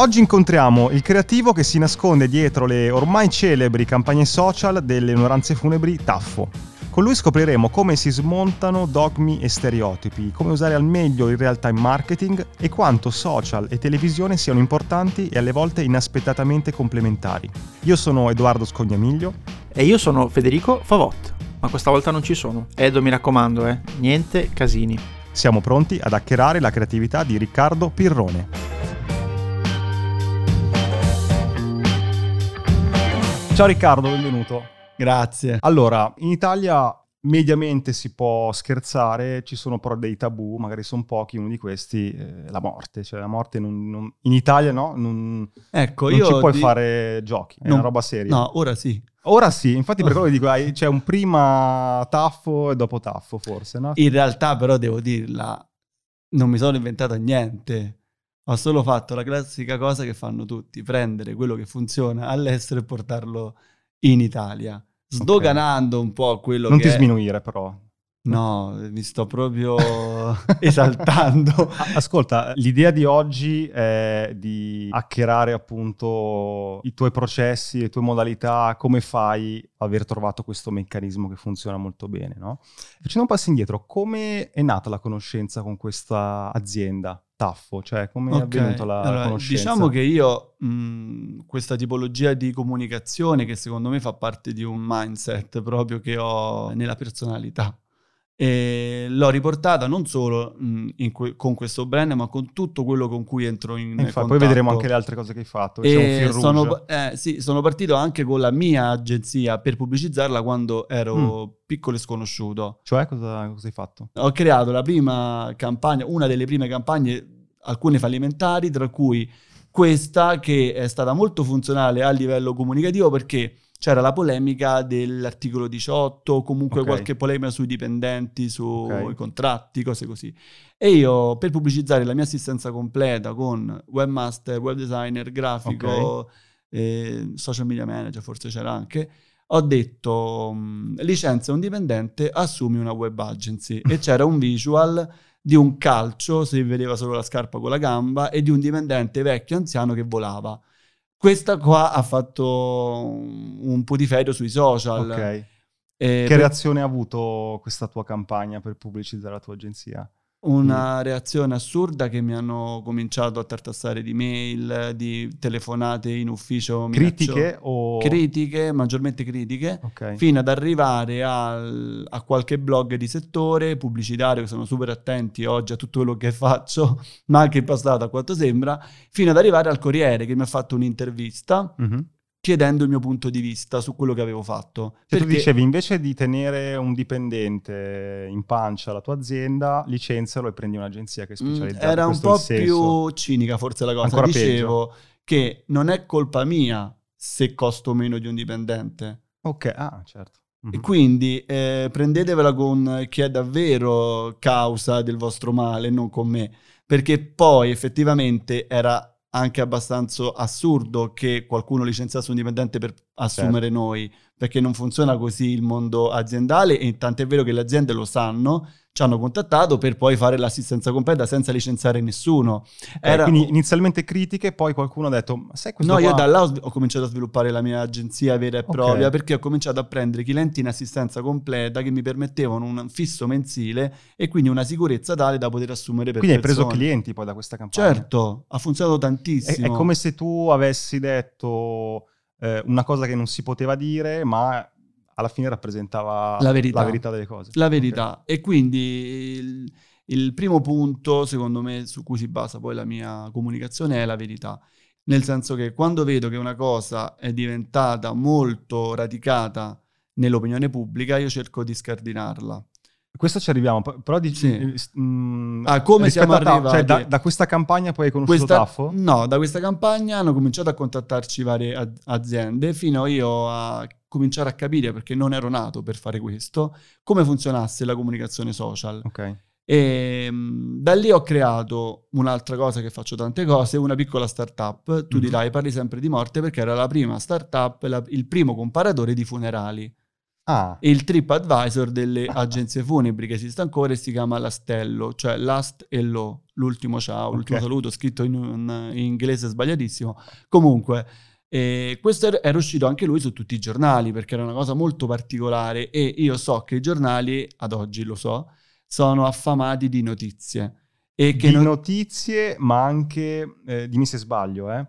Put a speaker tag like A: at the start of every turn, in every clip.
A: Oggi incontriamo il creativo che si nasconde dietro le ormai celebri campagne social delle onoranze funebri Taffo. Con lui scopriremo come si smontano dogmi e stereotipi, come usare al meglio il real-time marketing e quanto social e televisione siano importanti e alle volte inaspettatamente complementari. Io sono Edoardo Scognamiglio.
B: E io sono Federico Favot. Ma questa volta non ci sono. Edo, mi raccomando, eh. Niente casini.
A: Siamo pronti ad hackerare la creatività di Riccardo Pirrone. Ciao Riccardo, benvenuto.
C: Grazie.
A: Allora, in Italia mediamente si può scherzare, ci sono però dei tabù, magari sono pochi, uno di questi eh, la morte, cioè la morte non, non, in Italia no, non,
C: ecco,
A: non
C: io
A: ci puoi
C: di...
A: fare giochi, è una roba seria.
C: No, ora sì.
A: Ora sì, infatti per quello dico, c'è un prima taffo e dopo taffo forse, no?
C: In realtà però devo dirla, non mi sono inventato niente. Ho solo fatto la classica cosa che fanno tutti, prendere quello che funziona all'estero e portarlo in Italia, sdoganando okay. un po' quello
A: non
C: che
A: Non ti sminuire però.
C: No, mi sto proprio esaltando.
A: Ascolta, l'idea di oggi è di hackerare appunto i tuoi processi, le tue modalità, come fai a aver trovato questo meccanismo che funziona molto bene, no? Facendo un passo indietro, come è nata la conoscenza con questa azienda? Taffo, cioè come okay. è avvenuta la allora, conoscenza?
C: Diciamo che io mh, questa tipologia di comunicazione che secondo me fa parte di un mindset proprio che ho nella personalità e l'ho riportata non solo mh, que- con questo brand, ma con tutto quello con cui entro in
A: Infatti, contatto. Poi vedremo anche le altre cose che hai fatto. E
C: sono, eh, sì, sono partito anche con la mia agenzia per pubblicizzarla quando ero mm. piccolo e sconosciuto.
A: Cioè, cosa, cosa hai fatto?
C: Ho creato la prima campagna, una delle prime campagne, alcune fallimentari, tra cui questa che è stata molto funzionale a livello comunicativo perché c'era la polemica dell'articolo 18, comunque okay. qualche polemica sui dipendenti, sui okay. contratti, cose così. E io per pubblicizzare la mia assistenza completa con webmaster, web designer, grafico, okay. eh, social media manager, forse c'era anche, ho detto licenzia un dipendente, assumi una web agency e c'era un visual di un calcio, si vedeva solo la scarpa con la gamba, e di un dipendente vecchio anziano che volava. Questa qua ha fatto un putiferio sui social.
A: Ok. Eh, che per... reazione ha avuto questa tua campagna per pubblicizzare la tua agenzia?
C: Una reazione assurda che mi hanno cominciato a tartassare di mail, di telefonate in ufficio.
A: Critiche o...
C: Critiche, maggiormente critiche, okay. fino ad arrivare al, a qualche blog di settore pubblicitario che sono super attenti oggi a tutto quello che faccio, ma anche in passato a quanto sembra, fino ad arrivare al Corriere che mi ha fatto un'intervista. Mm-hmm chiedendo il mio punto di vista su quello che avevo fatto.
A: Cioè perché... tu dicevi, invece di tenere un dipendente in pancia alla tua azienda, licenzialo e prendi un'agenzia che è mm, specializzata.
C: Era un po' più cinica forse la cosa.
A: Ancora
C: Dicevo
A: peggio.
C: che non è colpa mia se costo meno di un dipendente.
A: Ok, ah certo.
C: Mm-hmm. E quindi eh, prendetevela con chi è davvero causa del vostro male, non con me. Perché poi effettivamente era anche abbastanza assurdo che qualcuno licenziasse un dipendente per assumere certo. noi, perché non funziona così il mondo aziendale e tant'è vero che le aziende lo sanno ci hanno contattato per poi fare l'assistenza completa senza licenziare nessuno.
A: Okay, Era... Quindi inizialmente critiche, poi qualcuno ha detto, ma sai questo
C: No,
A: qua...
C: io da là ho cominciato a sviluppare la mia agenzia vera e propria okay. perché ho cominciato a prendere clienti in assistenza completa che mi permettevano un fisso mensile e quindi una sicurezza tale da poter assumere per
A: Quindi
C: persone.
A: hai preso clienti poi da questa campagna?
C: Certo, ha funzionato tantissimo.
A: È, è come se tu avessi detto eh, una cosa che non si poteva dire, ma alla fine rappresentava la verità, la verità delle cose.
C: La verità. Okay. E quindi il, il, primo punto, secondo me, su cui si basa poi la mia comunicazione è la verità. Nel senso che quando vedo che una cosa è diventata molto radicata nell'opinione pubblica, io cerco di scardinarla.
A: Questo ci arriviamo, però dici...
C: Sì. Mh, mm, ah, come siamo arrivati?
A: Cioè, da, da, questa campagna poi hai conosciuto
C: questa,
A: Taffo?
C: No, da questa campagna hanno cominciato a contattarci varie aziende fino io a cominciare a capire, perché non ero nato per fare questo, come funzionasse la comunicazione social.
A: Ok.
C: E mm, da lì ho creato un'altra cosa che faccio tante cose, una piccola startup. Tu mm-hmm. dirai, parli sempre di morte perché era la prima startup, la, il primo comparatore di funerali.
A: Ah,
C: il TripAdvisor delle agenzie funebri che esiste ancora e si chiama Lastello, cioè Last e Lo, l'ultimo ciao, l'ultimo
A: Ok.
C: saluto scritto in, un- in inglese sbagliatissimo. Comunque, eh, questo er- era uscito anche lui su tutti i giornali perché era una cosa molto particolare e io so che i giornali, ad oggi lo so, sono affamati di notizie. E che
A: di
C: non-
A: notizie, ma anche, eh, dimmi se sbaglio, eh,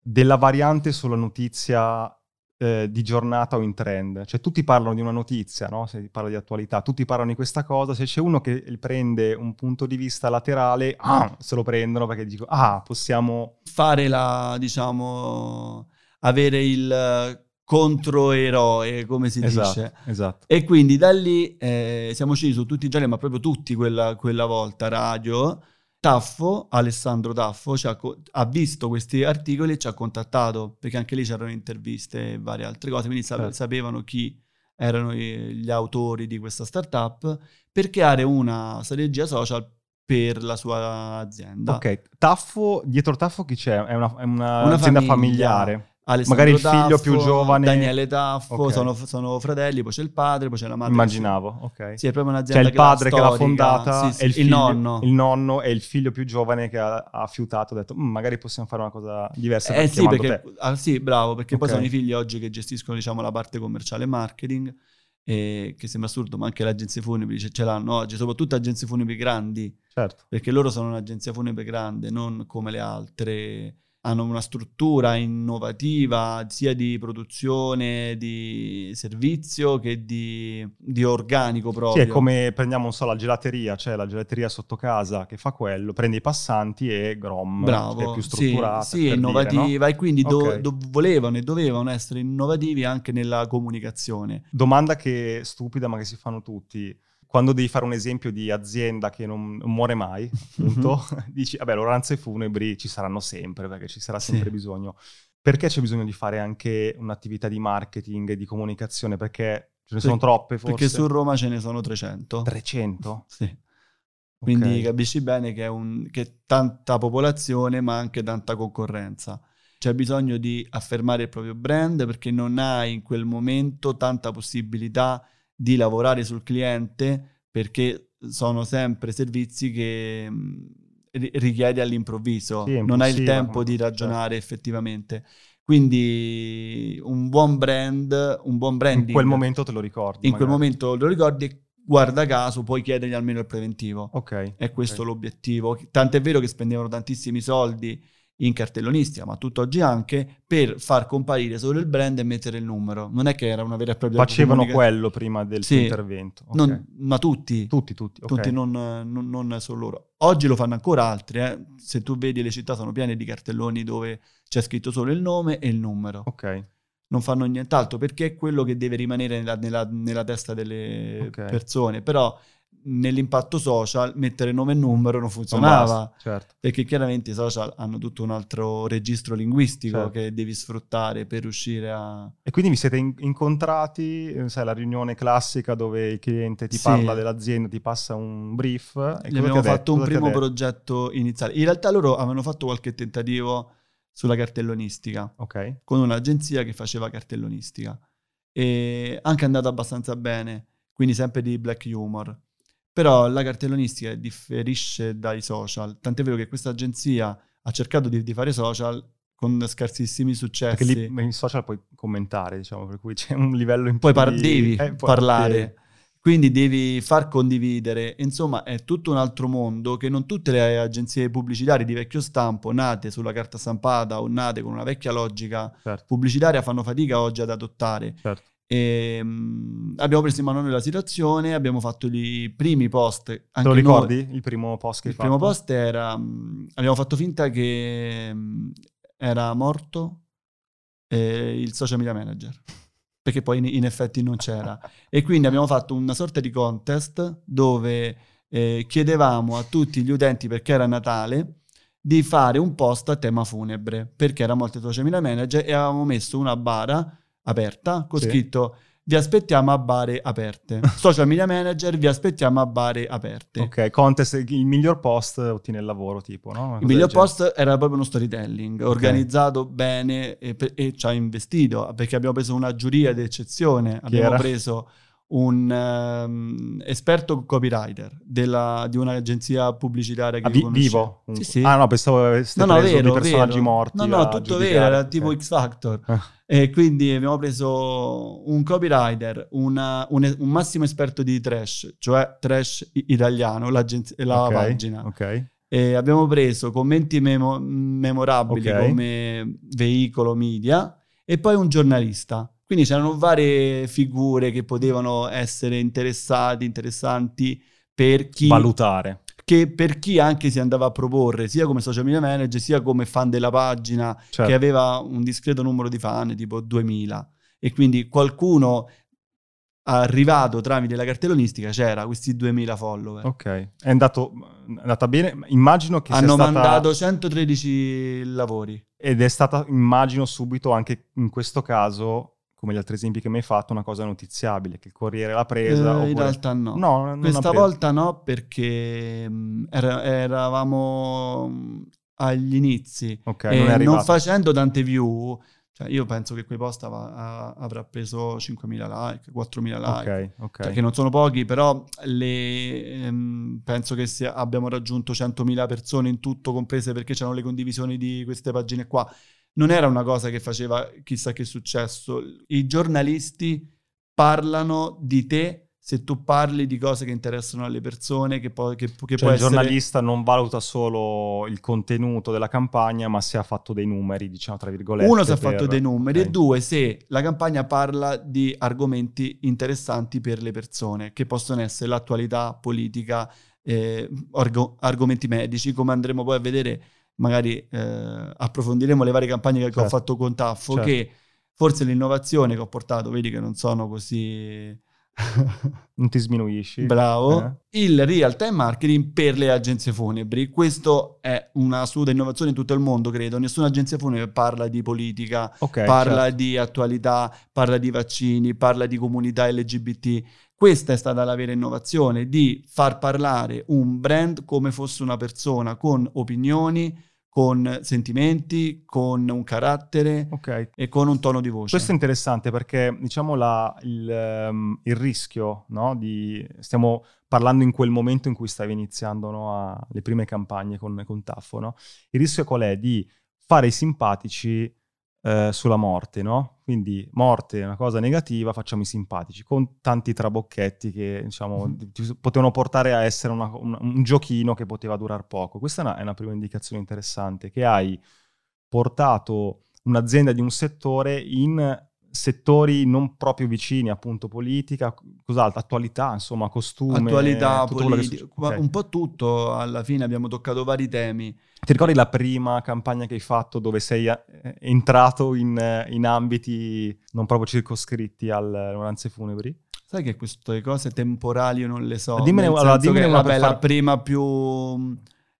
A: della variante sulla notizia eh, di giornata o in trend. Cioè tutti parlano di una notizia, no? Se si parla di attualità, tutti parlano di questa cosa, se c'è uno che prende un punto di vista laterale, ah, se lo prendono perché dico, ah, possiamo...
C: fare la, diciamo, avere il eh, controeroe, come si
A: Esatto,
C: dice.
A: esatto.
C: E quindi da lì eh, siamo usciti su tutti i giornali, ma proprio tutti quella, quella volta, radio. Taffo, Alessandro Taffo, ci ha, co- ha visto questi articoli e ci ha contattato, perché anche lì c'erano interviste e varie altre cose, quindi sa-
A: Certo.
C: sapevano chi erano gli autori di questa startup, per creare una strategia social per la sua azienda.
A: Ok, Taffo, dietro Taffo chi c'è? È, una, è una
C: Una
A: azienda
C: famiglia.
A: familiare.
C: Alessandro
A: Magari il figlio più giovane-
C: Daniele Taffo,
A: Ok.
C: sono, sono fratelli, poi c'è il padre, poi c'è la madre.
A: Immaginavo, ok.
C: Sì, è proprio
A: C'è
C: un'azienda
A: il padre che, l'ha
C: storica.
A: fondata
C: Sì, sì,
A: il,
C: il
A: figlio-
C: nonno.
A: il nonno e il figlio più giovane che ha, ha fiutato, ha detto "Mm, magari possiamo fare una cosa diversa
C: Eh sì, perché,
A: te".
C: ah, sì, bravo, perché poi
A: Ok.
C: sono i figli oggi che gestiscono diciamo, la parte commerciale e marketing, e che sembra assurdo, ma anche le agenzie funebri ce, ce l'hanno oggi, soprattutto agenzie funebri grandi,
A: Certo.
C: perché loro sono un'agenzia funebre grande, non come le altre. Hanno una struttura innovativa sia di produzione, di servizio che di, di organico
A: Sì,
C: proprio.
A: è come prendiamo, non so, la gelateria, c'è la gelateria sotto casa che fa quello, prende i passanti e Grom,
C: Bravo,
A: che è più
C: sì,
A: strutturata.
C: sì,
A: per
C: innovativa
A: dire, no?
C: e quindi do-
A: Ok.
C: do- volevano e dovevano essere innovativi anche nella comunicazione.
A: Domanda che stupida ma che si fanno tutti. Quando devi fare un esempio di azienda che non, non muore mai, appunto, dici, vabbè, le oranze funebri ci saranno sempre, perché ci sarà sempre
C: Sì.
A: bisogno. Perché c'è bisogno di fare anche un'attività di marketing e di comunicazione? Perché ce ne sono
C: Per-
A: troppe, forse?
C: Perché su Roma ce ne sono 300.
A: 300?
C: Sì. Quindi capisci bene che è, un, che è tanta popolazione ma anche tanta concorrenza. C'è bisogno di affermare il proprio brand perché non hai in quel momento tanta possibilità di lavorare sul cliente perché sono sempre servizi che mh, ri- richiedi all'improvviso,
A: Sì,
C: non hai il tempo di
A: certo.
C: ragionare effettivamente. Quindi un buon brand, un buon branding
A: In quel momento te lo ricordi.
C: in quel
A: magari.
C: momento lo ricordi e guarda caso puoi chiedergli almeno il preventivo.
A: Ok.
C: È questo
A: ok.
C: l'obiettivo. Tant'è vero che spendevano tantissimi soldi in cartellonistica, ma tutt'oggi anche, per far comparire solo il brand e mettere il numero. Non è che era una vera e propria
A: Facevano quello prima del
C: Sì.
A: intervento. ok.
C: Non- ma tutti,
A: Tutti, tutti. ok.
C: tutti non, non- non solo loro. Oggi lo fanno ancora altri. eh. Se tu vedi le città sono piene di cartelloni dove c'è scritto solo il nome e il numero.
A: Ok.
C: non fanno nient'altro perché è quello che deve rimanere nella, nella- nella testa delle
A: Ok.
C: persone. Però nell'impatto social mettere nome e numero non
A: Non
C: funzionava
A: basta, certo.
C: perché chiaramente i social hanno tutto un altro registro linguistico
A: Certo.
C: che devi sfruttare per riuscire a...
A: E quindi vi siete in- incontrati, eh, sai, la riunione classica dove il cliente ti
C: Sì.
A: parla dell'azienda, ti passa un brief. E
C: Gli abbiamo fatto
A: detto?
C: un primo progetto iniziale. In realtà loro avevano fatto qualche tentativo sulla cartellonistica.
A: Ok.
C: con un'agenzia che faceva cartellonistica e anche è andata abbastanza bene, quindi sempre di black humor. Però la cartellonistica differisce dai social, tant'è vero che questa agenzia ha cercato di, di fare social con scarsissimi successi.
A: Perché lì in social puoi commentare, diciamo, per cui c'è un livello in
C: poi par- devi
A: eh,
C: parlare.
A: devi.
C: Quindi devi far condividere, insomma è tutto un altro mondo che non tutte le agenzie pubblicitarie di vecchio stampo, nate sulla carta stampata o nate con una vecchia logica
A: Certo,
C: pubblicitaria, fanno fatica oggi ad adottare.
A: certo.
C: E, mm, abbiamo preso in mano noi la situazione, abbiamo fatto i primi post.
A: Te
C: Anche
A: lo
C: noi.
A: ricordi il primo post che
C: Il primo
A: fatto?
C: post era, mm, abbiamo fatto finta che mm, era morto eh, il social media manager, perché poi in, in effetti non c'era. e quindi abbiamo fatto una sorta di contest dove eh, chiedevamo a tutti gli utenti, perché era Natale, di fare un post a tema funebre, perché era morto il social media manager e avevamo messo una bara aperta con
A: Sì.
C: scritto vi aspettiamo a bare aperte. Social media manager, vi aspettiamo a bare aperte.
A: Ok, contest, il miglior post ottiene il lavoro, tipo, no?
C: Il miglior
A: genere.
C: post era proprio uno storytelling organizzato bene e, e ci ha investito perché abbiamo preso una giuria d'eccezione. Abbiamo
A: era?
C: preso un ehm, esperto copywriter della- di un'agenzia pubblicitaria che
A: Ah, vi- vivo?
C: Sì, sì.
A: Ah no, pensavo aveste
C: No, no,
A: preso
C: vero,
A: personaggi
C: vero.
A: morti.
C: No, no, tutto vero, era tipo X Factor.
A: Ah.
C: E quindi abbiamo preso un copywriter, una- un, un massimo esperto di trash, cioè trash italiano, la
A: Ok,
C: pagina.
A: Ok.
C: E abbiamo preso commenti memo- memorabili
A: Ok.
C: come veicolo media e poi un giornalista. Quindi c'erano varie figure che potevano essere interessati, interessanti per chi,
A: Valutare.
C: che per chi anche si andava a proporre, sia come social media manager, sia come fan della pagina,
A: Certo.
C: che aveva un discreto numero di fan, tipo 2000. E quindi qualcuno arrivato tramite la cartellonistica c'era questi 2000 follower.
A: Ok. È, andato, è andata bene. Immagino che
C: Hanno
A: sia stata...
C: mandato 113 lavori.
A: Ed è stata, immagino subito, anche in questo caso, come gli altri esempi che mi hai fatto, una cosa notiziabile, che il Corriere l'ha presa.
C: Eh,
A: oppure-
C: In realtà no.
A: No,
C: Questa volta no perché mh, era- eravamo mh, agli inizi
A: Ok,
C: e
A: non
C: non facendo tante view, cioè io penso che quei post ava- a- avrà preso 5.000 like, 4.000 like.
A: Ok, ok.
C: Perché non sono pochi, però le, ehm, penso che abbiamo raggiunto 100.000 persone in tutto, comprese perché c'erano le condivisioni di queste pagine qua. Non era una cosa che faceva chissà che successo. I giornalisti parlano di te se tu parli di cose che interessano alle persone, che, può, che, che
A: Cioè, il
C: essere...
A: giornalista non valuta solo il contenuto della campagna, ma se ha fatto dei numeri, diciamo, tra virgolette.
C: Uno se ha
A: per-
C: fatto dei numeri
A: ok.
C: e due se la campagna parla di argomenti interessanti per le persone, che possono essere l'attualità politica, eh, argo- argomenti medici, come andremo poi a vedere, magari eh, approfondiremo le varie campagne che ho
A: Certo.
C: fatto con Taffo,
A: Certo.
C: che forse l'innovazione che ho portato, vedi che non sono così...
A: Non ti sminuisci.
C: Bravo.
A: Eh?
C: Il real time marketing per le agenzie funebri. Questo è una assoluta innovazione in tutto il mondo, credo. Nessuna agenzia funebre parla di politica,
A: Ok,
C: parla
A: certo.
C: di attualità, parla di vaccini, parla di comunità LGBT. Questa è stata la vera innovazione, di far parlare un brand come fosse una persona, con opinioni, con sentimenti, con un carattere
A: Ok.
C: e con un tono di voce.
A: Questo è interessante perché, diciamo, la- il, ehm, il rischio, no, di... Stiamo parlando in quel momento in cui stavi iniziando no, a- le prime campagne con, con Taffo, no? Il rischio qual è? Di fare i simpatici eh, sulla morte, no? Quindi morte è una cosa negativa, facciamo i simpatici, con tanti trabocchetti che, diciamo,
C: Mhm.
A: ti- potevano portare a essere una- un, un giochino che poteva durare poco. Questa è una, è una prima indicazione interessante, che hai portato un'azienda di un settore in settori non proprio vicini, appunto politica, cos'altro, attualità, insomma, costume,
C: Attualità, politica,
A: succede. Ok.
C: un po' tutto, alla fine abbiamo toccato vari temi.
A: Ti ricordi la prima campagna che hai fatto dove sei eh, entrato in, eh, in ambiti non proprio circoscritti alle onoranze funebri?
C: Sai che queste cose temporali io non le so.
A: Dimmene- allora, dimmene una
C: vabbè,
A: per
C: la
A: far-
C: prima più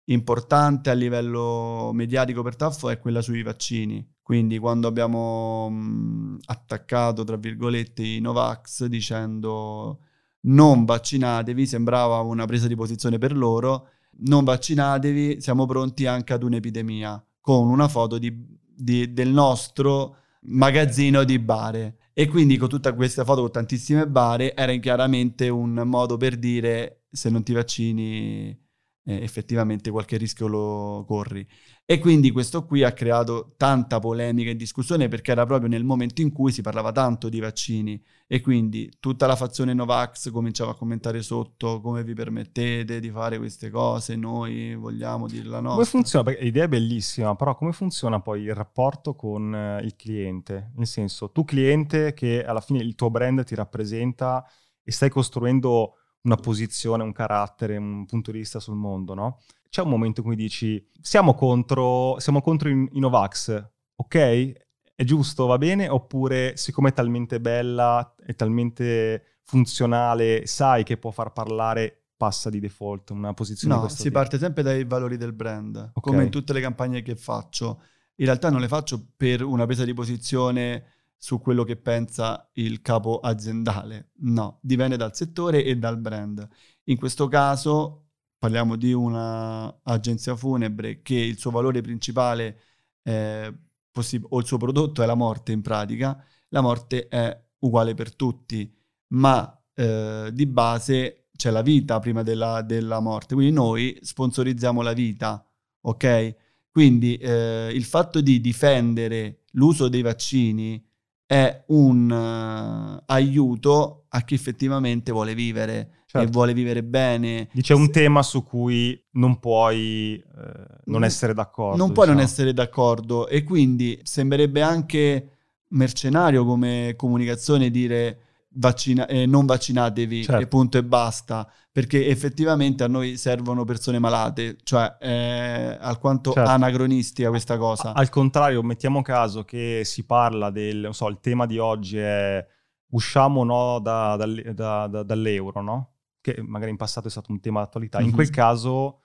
C: importante a livello mediatico per Taffo è quella sui vaccini. Quindi quando abbiamo mh, attaccato, tra virgolette, i Novax dicendo non vaccinatevi, sembrava una presa di posizione per loro, non vaccinatevi, siamo pronti anche ad un'epidemia, con una foto di- di- del nostro magazzino di bare. E quindi con tutta questa foto con tantissime bare era chiaramente un modo per dire se non ti vaccini eh, effettivamente qualche rischio lo corri. E quindi questo qui ha creato tanta polemica e discussione perché era proprio nel momento in cui si parlava tanto di vaccini e quindi tutta la fazione Novax cominciava a commentare sotto come vi permettete di fare queste cose, noi vogliamo dirla
A: Come
C: nostra.
A: funziona? Perché l'idea è bellissima, però come funziona poi il rapporto con eh, il cliente? Nel senso, tu cliente che alla fine il tuo brand ti rappresenta e stai costruendo una posizione, un carattere, un punto di vista sul mondo, no? C'è un momento in cui dici, siamo contro, siamo contro i, i Novax, ok? È giusto, va bene? Oppure siccome è talmente bella, è talmente funzionale, sai che può far parlare, passa di default, una posizione
C: No, si
A: tipo?
C: parte sempre dai valori del brand,
A: Ok.
C: come in tutte le campagne che faccio. In realtà non le faccio per una presa di posizione su quello che pensa il capo aziendale. No, dipende dal settore e dal brand. In questo caso parliamo di un'agenzia funebre che il suo valore principale è possib- o il suo prodotto è la morte in pratica. La morte è uguale per tutti, ma eh, di base c'è la vita prima della, della, morte. Quindi noi sponsorizziamo la vita, ok? Quindi eh, il fatto di difendere l'uso dei vaccini è un uh, aiuto a chi effettivamente vuole vivere certo. e vuole vivere bene.
A: Dice un tema su cui non puoi eh, non essere d'accordo.
C: Non puoi non diciamo. essere d'accordo e quindi sembrerebbe anche mercenario come comunicazione dire vaccina- eh, non vaccinatevi certo. e punto e basta, perché effettivamente a noi servono persone malate, cioè è alquanto certo. anacronistica questa cosa.
A: Al contrario, mettiamo caso che si parla del, non so, il tema di oggi è usciamo no, da, da, da, dall'euro, no? Che magari in passato è stato un tema d'attualità. Mm-hmm. In quel caso...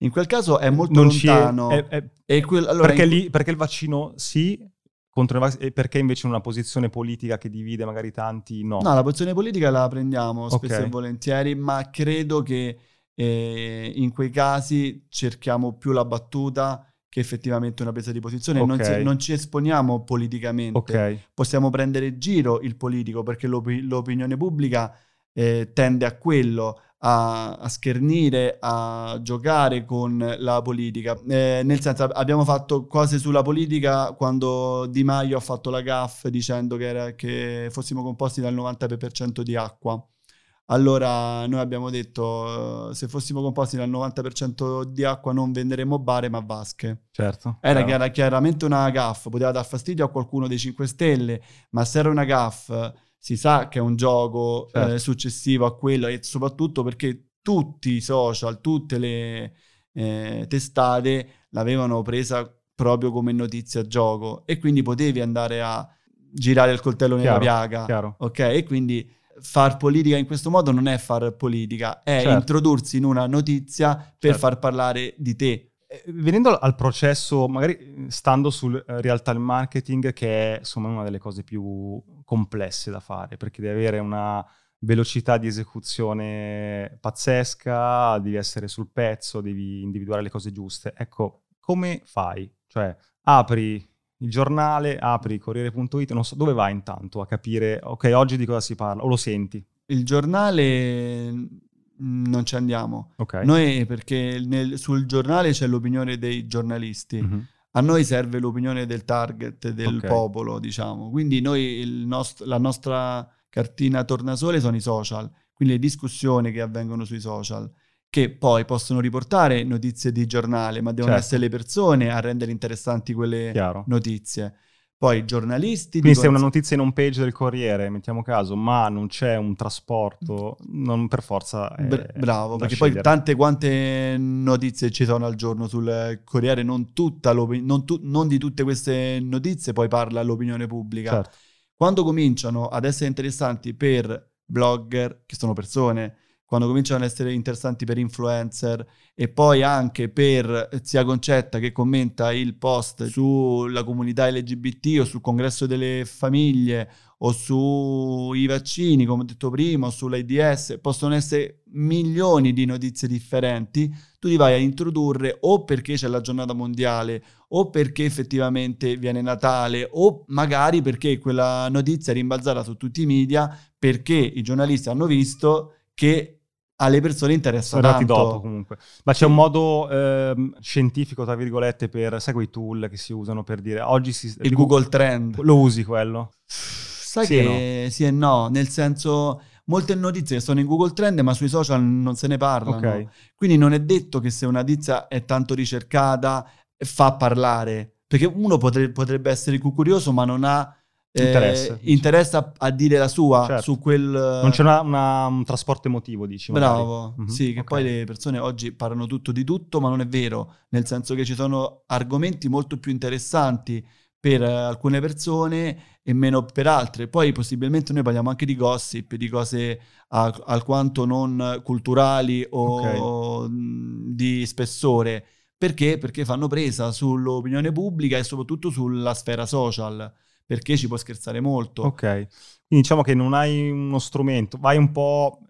C: In quel caso è molto non lontano. È, è,
A: è quel, allora, perché, in... lì, perché il vaccino sì, contro i vax e perché invece in una posizione politica che divide magari tanti no?
C: No, la posizione politica la prendiamo spesso okay. e volentieri, ma credo che eh, in quei casi cerchiamo più la battuta che effettivamente una presa di posizione. Okay. Non, si, non, ci esponiamo politicamente. Okay. Possiamo prendere in giro il politico perché l'op- l'opinione pubblica eh, tende a quello, a, a, schernire, a giocare con la politica. Eh, nel senso, abbiamo fatto cose sulla politica quando Di Maio ha fatto la GAF dicendo che, era, che fossimo composti dal 90% di acqua. Allora noi abbiamo detto se fossimo composti dal 90% di acqua non venderemmo bare ma vasche.
A: Certo.
C: Era chiaro. chiaramente una gaff, poteva dar fastidio a qualcuno dei 5 Stelle, ma se era una gaff si sa che è un gioco certo. eh, successivo a quello e soprattutto perché tutti i social, tutte le eh, testate l'avevano presa proprio come notizia gioco e quindi potevi andare a girare il coltello nella chiaro, piaga. Chiaro. Ok? E quindi far politica in questo modo non è far politica, è certo. introdursi in una notizia per certo. far parlare di te.
A: Eh, venendo al processo, magari stando sul eh, real time marketing, che è insomma una delle cose più complesse da fare, perché devi avere una velocità di esecuzione pazzesca, devi essere sul pezzo, devi individuare le cose giuste. Ecco, come fai? Cioè, apri il giornale, apri Corriere.it, non so dove vai intanto a capire, ok, oggi di cosa si parla, o lo senti?
C: Il giornale non ci andiamo. Okay. Noi perché nel, sul giornale c'è l'opinione dei giornalisti. Mm-hmm. A noi serve l'opinione del target, del okay. popolo, diciamo. Quindi noi nost- la nostra cartina tornasole sono i social, quindi le discussioni che avvengono sui social, che poi possono riportare notizie di giornale, ma devono certo. essere le persone a rendere interessanti quelle Chiaro. notizie. Poi giornalisti...
A: Quindi se una notizia in un page del Corriere, mettiamo caso, ma non c'è un trasporto, non per forza...
C: Bra- bravo, perché scegliere. poi tante quante notizie ci sono al giorno sul Corriere, non, non, tu- non di tutte queste notizie poi parla l'opinione pubblica. Certo. Quando cominciano ad essere interessanti per blogger, che sono persone, quando cominciano ad essere interessanti per influencer e poi anche per zia Concetta che commenta il post sulla comunità LGBT o sul congresso delle famiglie o sui vaccini, come ho detto prima, o sull'AIDS, possono essere milioni di notizie differenti, tu ti vai a introdurre o perché c'è la giornata mondiale o perché effettivamente viene Natale o magari perché quella notizia è rimbalzata su tutti i media perché i giornalisti hanno visto che alle persone interessa Sono tanto.
A: dopo comunque. Ma c'è un modo eh, scientifico, tra virgolette, per, sai quei tool che si usano per dire oggi si...
C: Il Google Trend.
A: Lo usi quello?
C: Sai sì che no? sì e no, nel senso molte notizie sono in Google Trend ma sui social non se ne parlano. Okay. Quindi non è detto che se una notizia è tanto ricercata fa parlare. Perché uno potrebbe, potrebbe essere curioso ma non ha interessa, eh, interessa a dire la sua certo. su quel...
A: Non c'è una, una, un trasporto emotivo, dici.
C: Bravo, mm-hmm. sì, che okay. poi le persone oggi parlano tutto di tutto, ma non è vero, nel senso che ci sono argomenti molto più interessanti per alcune persone e meno per altre. Poi possibilmente noi parliamo anche di gossip, di cose alquanto non culturali o okay. di spessore. Perché? Perché fanno presa sull'opinione pubblica e soprattutto sulla sfera social perché ci può scherzare molto.
A: Ok, quindi diciamo che non hai uno strumento, vai un po',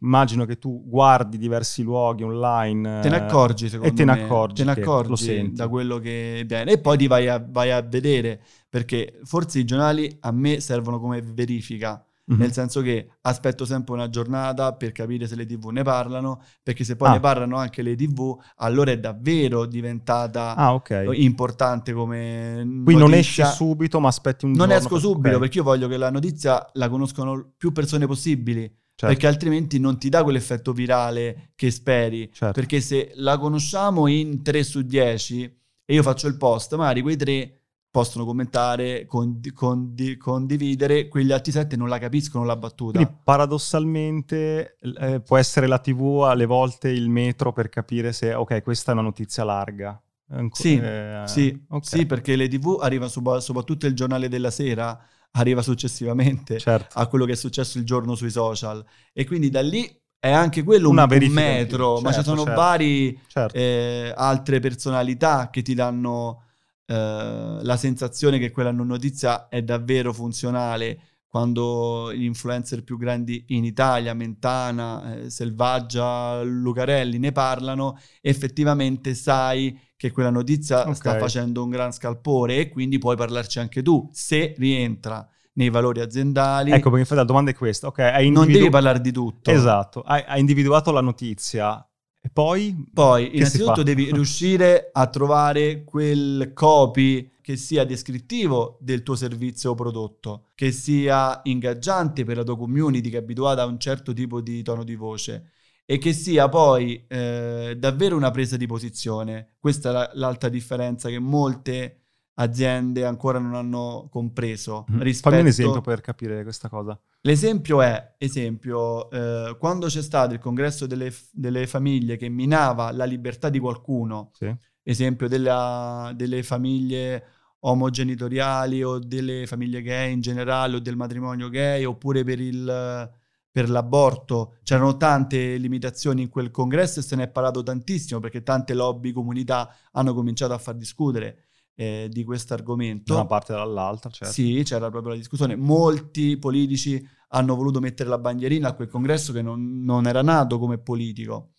A: immagino che tu guardi diversi luoghi online.
C: Te ne accorgi, secondo
A: e te ne
C: me.
A: accorgi
C: Te ne accorgi
A: lo senti.
C: da quello che viene. E poi ti vai a, vai a vedere, perché forse i giornali a me servono come verifica.
A: Mhm.
C: Nel senso che aspetto sempre una giornata per capire se le tv ne parlano, perché se poi
A: Ah.
C: ne parlano anche le tv, allora è davvero diventata
A: Ah, ok.
C: importante come
A: Quindi non esci
C: notizia.
A: subito, ma aspetti un
C: Non
A: giorno.
C: esco
A: per-
C: subito
A: ok,
C: perché io voglio che la notizia la conoscono più persone possibili,
A: certo,
C: perché altrimenti non ti dà quell'effetto virale che speri.
A: certo.
C: Perché se la conosciamo in 3 su 10 e io faccio il post, magari quei 3 possono commentare, condi- condi- condividere, quegli altri 7 non la capiscono la battuta.
A: Quindi paradossalmente eh, può essere la TV alle volte il metro per capire se, ok, questa è una notizia larga. Anco-
C: Sì,
A: eh,
C: sì,
A: ok,
C: sì, perché le tv arriva sopra- soprattutto il giornale della sera, arriva successivamente
A: certo.
C: a quello che è successo il giorno sui social. E quindi da lì è anche quello
A: Una
C: un, un metro,
A: più,
C: ma ci
A: certo,
C: sono
A: certo.
C: vari
A: certo.
C: eh, altre personalità che ti danno la sensazione che quella notizia è davvero funzionale. Quando gli influencer più grandi in Italia, Mentana, eh, Selvaggia, Lucarelli ne parlano, effettivamente sai che quella notizia
A: Ok.
C: sta facendo un gran scalpore e quindi puoi parlarci anche tu se rientra nei valori aziendali.
A: Ecco, perché infatti la domanda è questa. Ok, hai
C: non
A: individu-
C: devi parlare di tutto.
A: Esatto, hai, hai individuato la notizia e poi...
C: Poi, innanzitutto, devi riuscire a trovare quel copy che sia descrittivo del tuo servizio o prodotto, che sia ingaggiante per la tua community che è abituata a un certo tipo di tono di voce e che sia poi eh, davvero una presa di posizione. Questa è la- l'altra differenza che molte aziende ancora non hanno compreso.
A: Mhm.
C: rispetto...
A: Fammi un esempio per capire questa cosa.
C: L'esempio è, esempio, eh, quando c'è stato il congresso delle, delle famiglie che minava la libertà di qualcuno,
A: Sì.
C: esempio della- delle famiglie omogenitoriali o delle famiglie gay in generale o del matrimonio gay oppure per, il, per l'aborto, c'erano tante limitazioni in quel congresso e se ne è parlato tantissimo perché tante lobby, comunità hanno cominciato a far discutere eh, di questo argomento.
A: Da una parte e dall'altra, certo.
C: Sì, c'era proprio la discussione. Molti politici hanno voluto mettere la bandierina a quel congresso che non, non era nato come politico.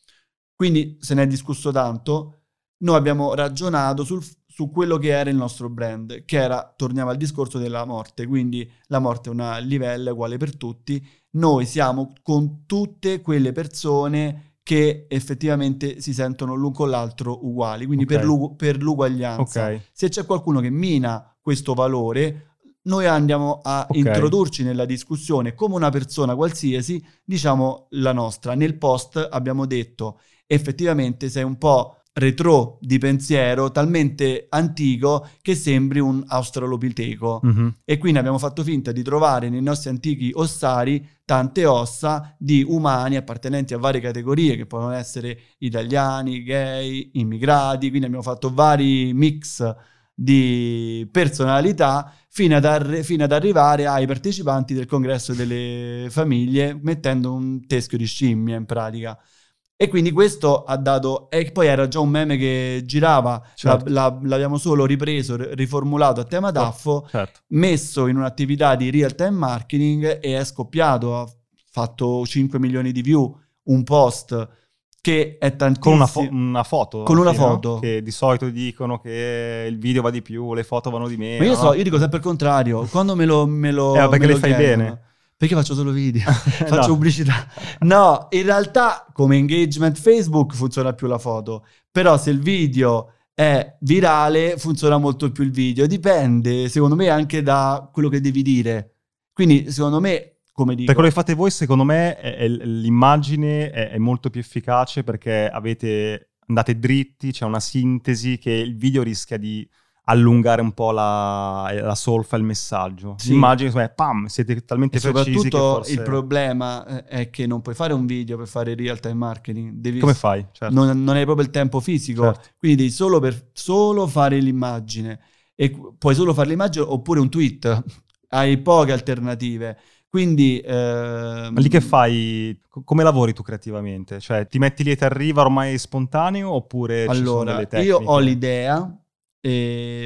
C: Quindi se ne è discusso tanto. Noi abbiamo ragionato sul- su quello che era il nostro brand, che era, torniamo al discorso della morte, quindi la morte è un livello uguale per tutti. Noi siamo con tutte quelle persone che effettivamente si sentono l'un con l'altro uguali, quindi per,
A: Ok.
C: l'ugu- per l'uguaglianza
A: Ok,
C: se c'è qualcuno che mina questo valore, noi andiamo a
A: Ok.
C: introdurci nella discussione come una persona qualsiasi, diciamo la nostra. Nel post abbiamo detto effettivamente sei un po' retro di pensiero, talmente antico che sembri un australopiteco.
A: Mhm.
C: E quindi abbiamo fatto finta di trovare nei nostri antichi ossari tante ossa di umani appartenenti a varie categorie che possono essere italiani, gay, immigrati, quindi abbiamo fatto vari mix di personalità fino ad, arri- fino ad arrivare ai partecipanti del congresso delle famiglie mettendo un teschio di scimmia in pratica. E quindi questo ha dato, e poi era già un meme che girava,
A: Certo.
C: la- la- l'abbiamo solo ripreso, riformulato a tema DAFFO,
A: certo.
C: messo in un'attività di real time marketing e è scoppiato, ha fatto 5 milioni di view, un post che è tantissimo.
A: Con una, fo- una foto.
C: Con una
A: fine, no?
C: foto.
A: Che di solito dicono che il video va di più, le foto vanno di meno.
C: Ma io, so, io dico sempre il contrario, quando me lo... Me lo
A: Eh, perché
C: me
A: le
C: lo
A: fai
C: chiedono,
A: bene.
C: Perché faccio solo video, faccio
A: No.
C: pubblicità. No, in realtà come engagement Facebook funziona più la foto, però se il video è virale funziona molto più il video, dipende secondo me anche da quello che devi dire. Quindi secondo me, come dico...
A: Per quello che fate voi, secondo me, è- è- l'immagine è, è molto più efficace perché avete, andate dritti, c'è una sintesi che il video rischia di allungare un po' la, la solfa, il messaggio.
C: Sì.
A: L'immagine, insomma, è pam, siete talmente
C: E
A: precisi forse...
C: il problema eh, è che non puoi fare un video per fare real time marketing, devi
A: Come fai? Certo.
C: non, non hai proprio il tempo fisico,
A: Certo.
C: quindi devi solo, per, solo fare l'immagine e puoi solo fare l'immagine oppure un tweet, hai poche alternative. Quindi ehm,
A: Ma lì che fai? Co- Come lavori tu creativamente? Cioè, ti metti lì e ti arriva ormai spontaneo oppure ci sono
C: Allora, io ho l'idea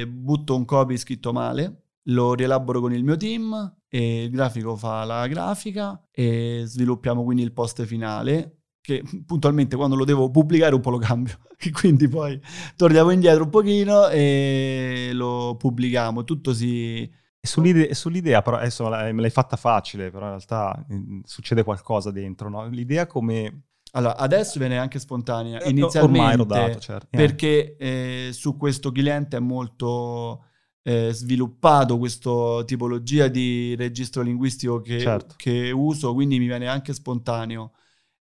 C: butto un copy scritto male, lo rielaboro con il mio team il grafico fa la grafica e sviluppiamo quindi il post finale che puntualmente quando lo devo pubblicare un po' lo cambio quindi poi torniamo indietro un pochino e lo pubblichiamo tutto si
A: Sull'idea, sull'idea, però adesso me l'hai fatta facile, però in realtà mm, succede qualcosa dentro, no? L'idea come...
C: Allora, adesso viene anche spontanea, eh, inizialmente rodato, certo. perché eh, su questo cliente è molto eh, sviluppato questa tipologia di registro linguistico che, certo. che, uso, quindi mi viene anche spontaneo.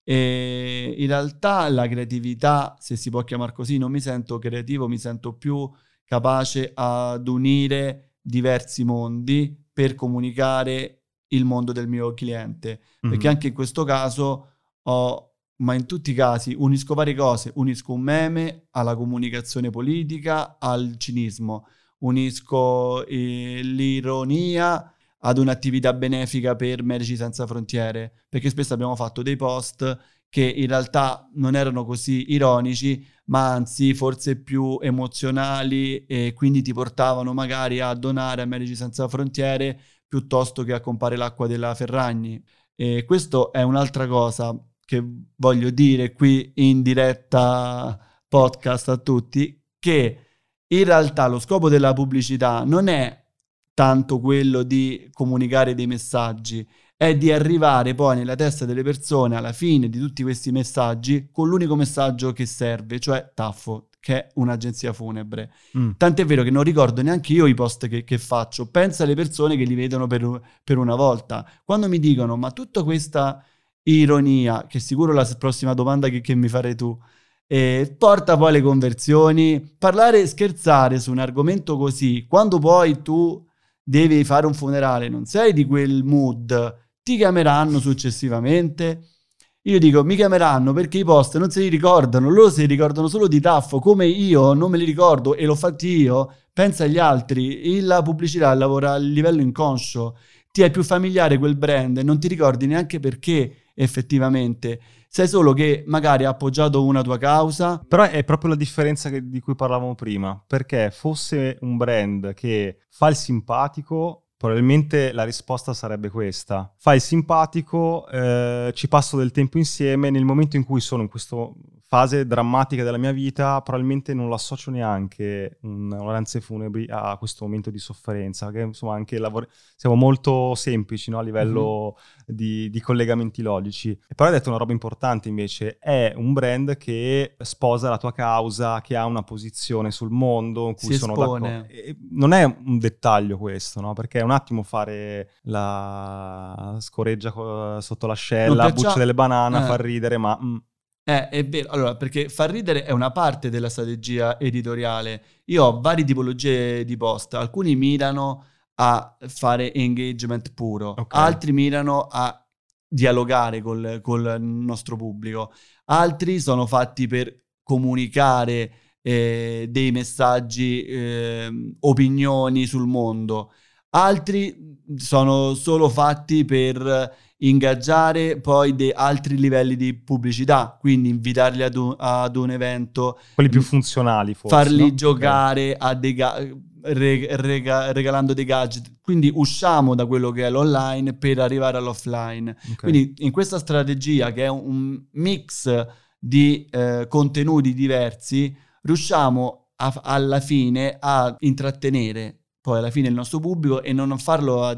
C: E in realtà la creatività, se si può chiamare così, non mi sento creativo, mi sento più capace ad unire diversi mondi per comunicare il mondo del mio cliente. Mm-hmm. Perché anche in questo caso ho, ma in tutti i casi, unisco varie cose. Unisco un meme alla comunicazione politica, al cinismo. Unisco eh, l'ironia ad un'attività benefica per Medici Senza Frontiere, perché spesso abbiamo fatto dei post che in realtà non erano così ironici, ma anzi forse più emozionali e quindi ti portavano magari a donare a Medici Senza Frontiere piuttosto che a comprare l'acqua della Ferragni. E questo è un'altra cosa che voglio dire qui in diretta podcast a tutti, che in realtà lo scopo della pubblicità non è tanto quello di comunicare dei messaggi, è di arrivare poi nella testa delle persone alla fine di tutti questi messaggi con l'unico messaggio che serve, cioè Taffo, che è un'agenzia funebre. Mm. Tant'è vero che non ricordo neanche io i post che, che faccio, pensa alle persone che li vedono per, per, una volta. Quando mi dicono, ma tutta questa ironia, che sicuro la prossima domanda che, che mi farei tu, eh, porta poi le conversioni, parlare e scherzare su un argomento così, quando poi tu devi fare un funerale, non sei di quel mood ti chiameranno successivamente. Io dico, mi chiameranno perché i post non se li ricordano, loro si ricordano solo di Taffo, come io non me li ricordo e l'ho fatti io, pensa agli altri, la pubblicità lavora a livello inconscio, ti è più familiare quel brand e non ti ricordi neanche perché effettivamente, sai solo che magari ha appoggiato una tua causa.
A: Però è proprio la differenza che, di cui parlavamo prima, perché fosse un brand che fa il simpatico Probabilmente la risposta sarebbe questa. Fai il simpatico, eh, ci passo del tempo insieme, nel momento in cui sono in questa fase drammatica della mia vita, probabilmente non l'associo neanche un onoranze funebri a questo momento di sofferenza, perché insomma anche lavori- siamo molto semplici no? a livello mm-hmm. di, di, collegamenti logici. E poi hai detto una roba importante invece, è un brand che sposa la tua causa, che ha una posizione sul mondo, in cui si sono espone. d'accordo. E non è un dettaglio questo, no? perché un attimo fare la scoreggia sotto l'ascella, buccia delle banane, eh. fa ridere, ma... Mm.
C: Eh, è vero, allora, perché far ridere è una parte della strategia editoriale. Io ho varie tipologie di post, alcuni mirano a fare engagement puro, okay. altri mirano a dialogare col, col, nostro pubblico, altri sono fatti per comunicare eh, dei messaggi, eh, opinioni sul mondo. Altri sono solo fatti per ingaggiare poi de- altri livelli di pubblicità, quindi invitarli ad un, ad un evento.
A: Quelli più funzionali forse.
C: Farli
A: no?
C: giocare okay. dei ga- re- rega- regalando dei gadget. Quindi usciamo da quello che è l'online per arrivare all'offline. Okay. Quindi in questa strategia che è un mix di eh, contenuti diversi, riusciamo a, alla fine a intrattenere poi alla fine il nostro pubblico e non farlo a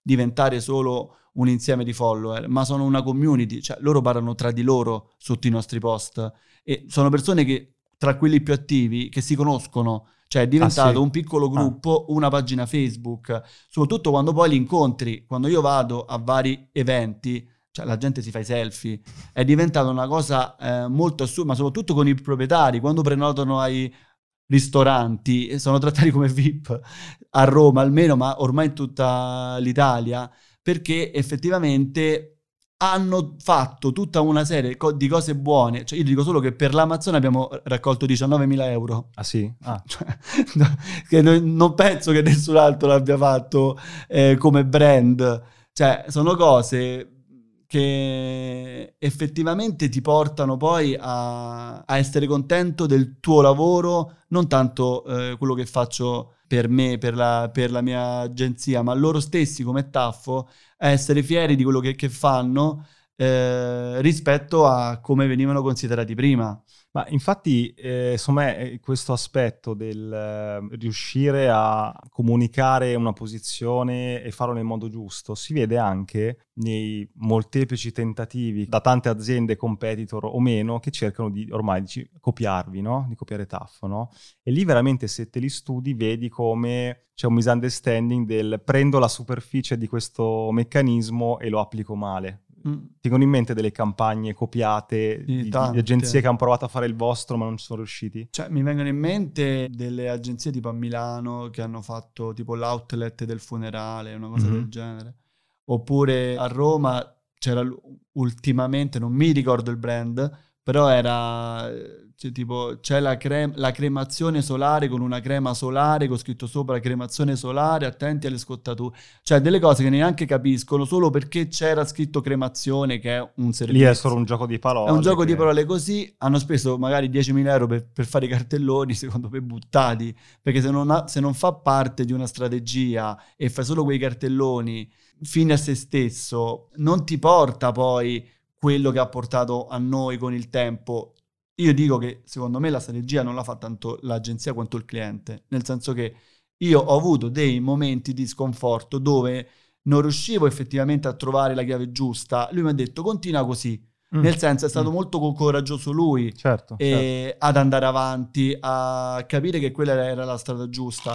C: diventare solo un insieme di follower, ma sono una community, cioè loro parlano tra di loro sotto i nostri post e sono persone che tra quelli più attivi che si conoscono, cioè è diventato ah, sì? un piccolo ah. gruppo, ah. una pagina Facebook, soprattutto quando poi li incontri, quando io vado a vari eventi, cioè la gente si fa i selfie, è diventata una cosa eh, molto assurda, ma soprattutto con i proprietari, quando prenotano ai ristoranti, sono trattati come VIP a Roma almeno, ma ormai in tutta l'Italia, perché effettivamente hanno fatto tutta una serie di cose buone. Cioè, io dico solo che per l'Amazon abbiamo raccolto 19.000 euro.
A: Ah sì? Ah.
C: Cioè, non penso che nessun altro l'abbia fatto eh, come brand. Cioè, sono cose che effettivamente ti portano poi a, a essere contento del tuo lavoro, non tanto eh, quello che faccio per me, per la, per la, mia agenzia, ma loro stessi come Taffo, a essere fieri di quello che, che fanno eh, rispetto a come venivano considerati prima.
A: Ma infatti, eh, insomma, questo aspetto del eh, riuscire a comunicare una posizione e farlo nel modo giusto si vede anche nei molteplici tentativi da tante aziende competitor o meno che cercano di ormai di copiarvi, no? di copiare Taffo. No? E lì veramente se te li studi vedi come c'è un misunderstanding del prendo la superficie di questo meccanismo e lo applico male. Mm. Tengono in mente delle campagne copiate di, di, agenzie che hanno provato a fare il vostro ma non ci sono riusciti?
C: Cioè, mi vengono in mente delle agenzie tipo a Milano che hanno fatto tipo l'outlet del funerale, una cosa mm-hmm. del genere. Oppure a Roma c'era ultimamente, non mi ricordo il brand, però era cioè, tipo c'è la, crema, la, cremazione solare con una crema solare con scritto sopra cremazione solare attenti alle scottature. Cioè delle cose che neanche capiscono solo perché c'era scritto cremazione che è un servizio
A: lì è solo un gioco di parole
C: è un gioco che... di parole così. Hanno speso magari 10.000 euro per, per, fare i cartelloni secondo me buttati. Perché se non, ha, se non fa parte di una strategia e fai solo quei cartelloni fine a se stesso non ti porta poi quello che ha portato a noi con il tempo. Io dico che secondo me la strategia non la fa tanto l'agenzia quanto il cliente, nel senso che io ho avuto dei momenti di sconforto dove non riuscivo effettivamente a trovare la chiave giusta. Lui mi ha detto continua così. Mm. Nel senso è stato mm. molto coraggioso lui
A: certo,
C: certo. ad andare avanti, a capire che quella era la strada giusta.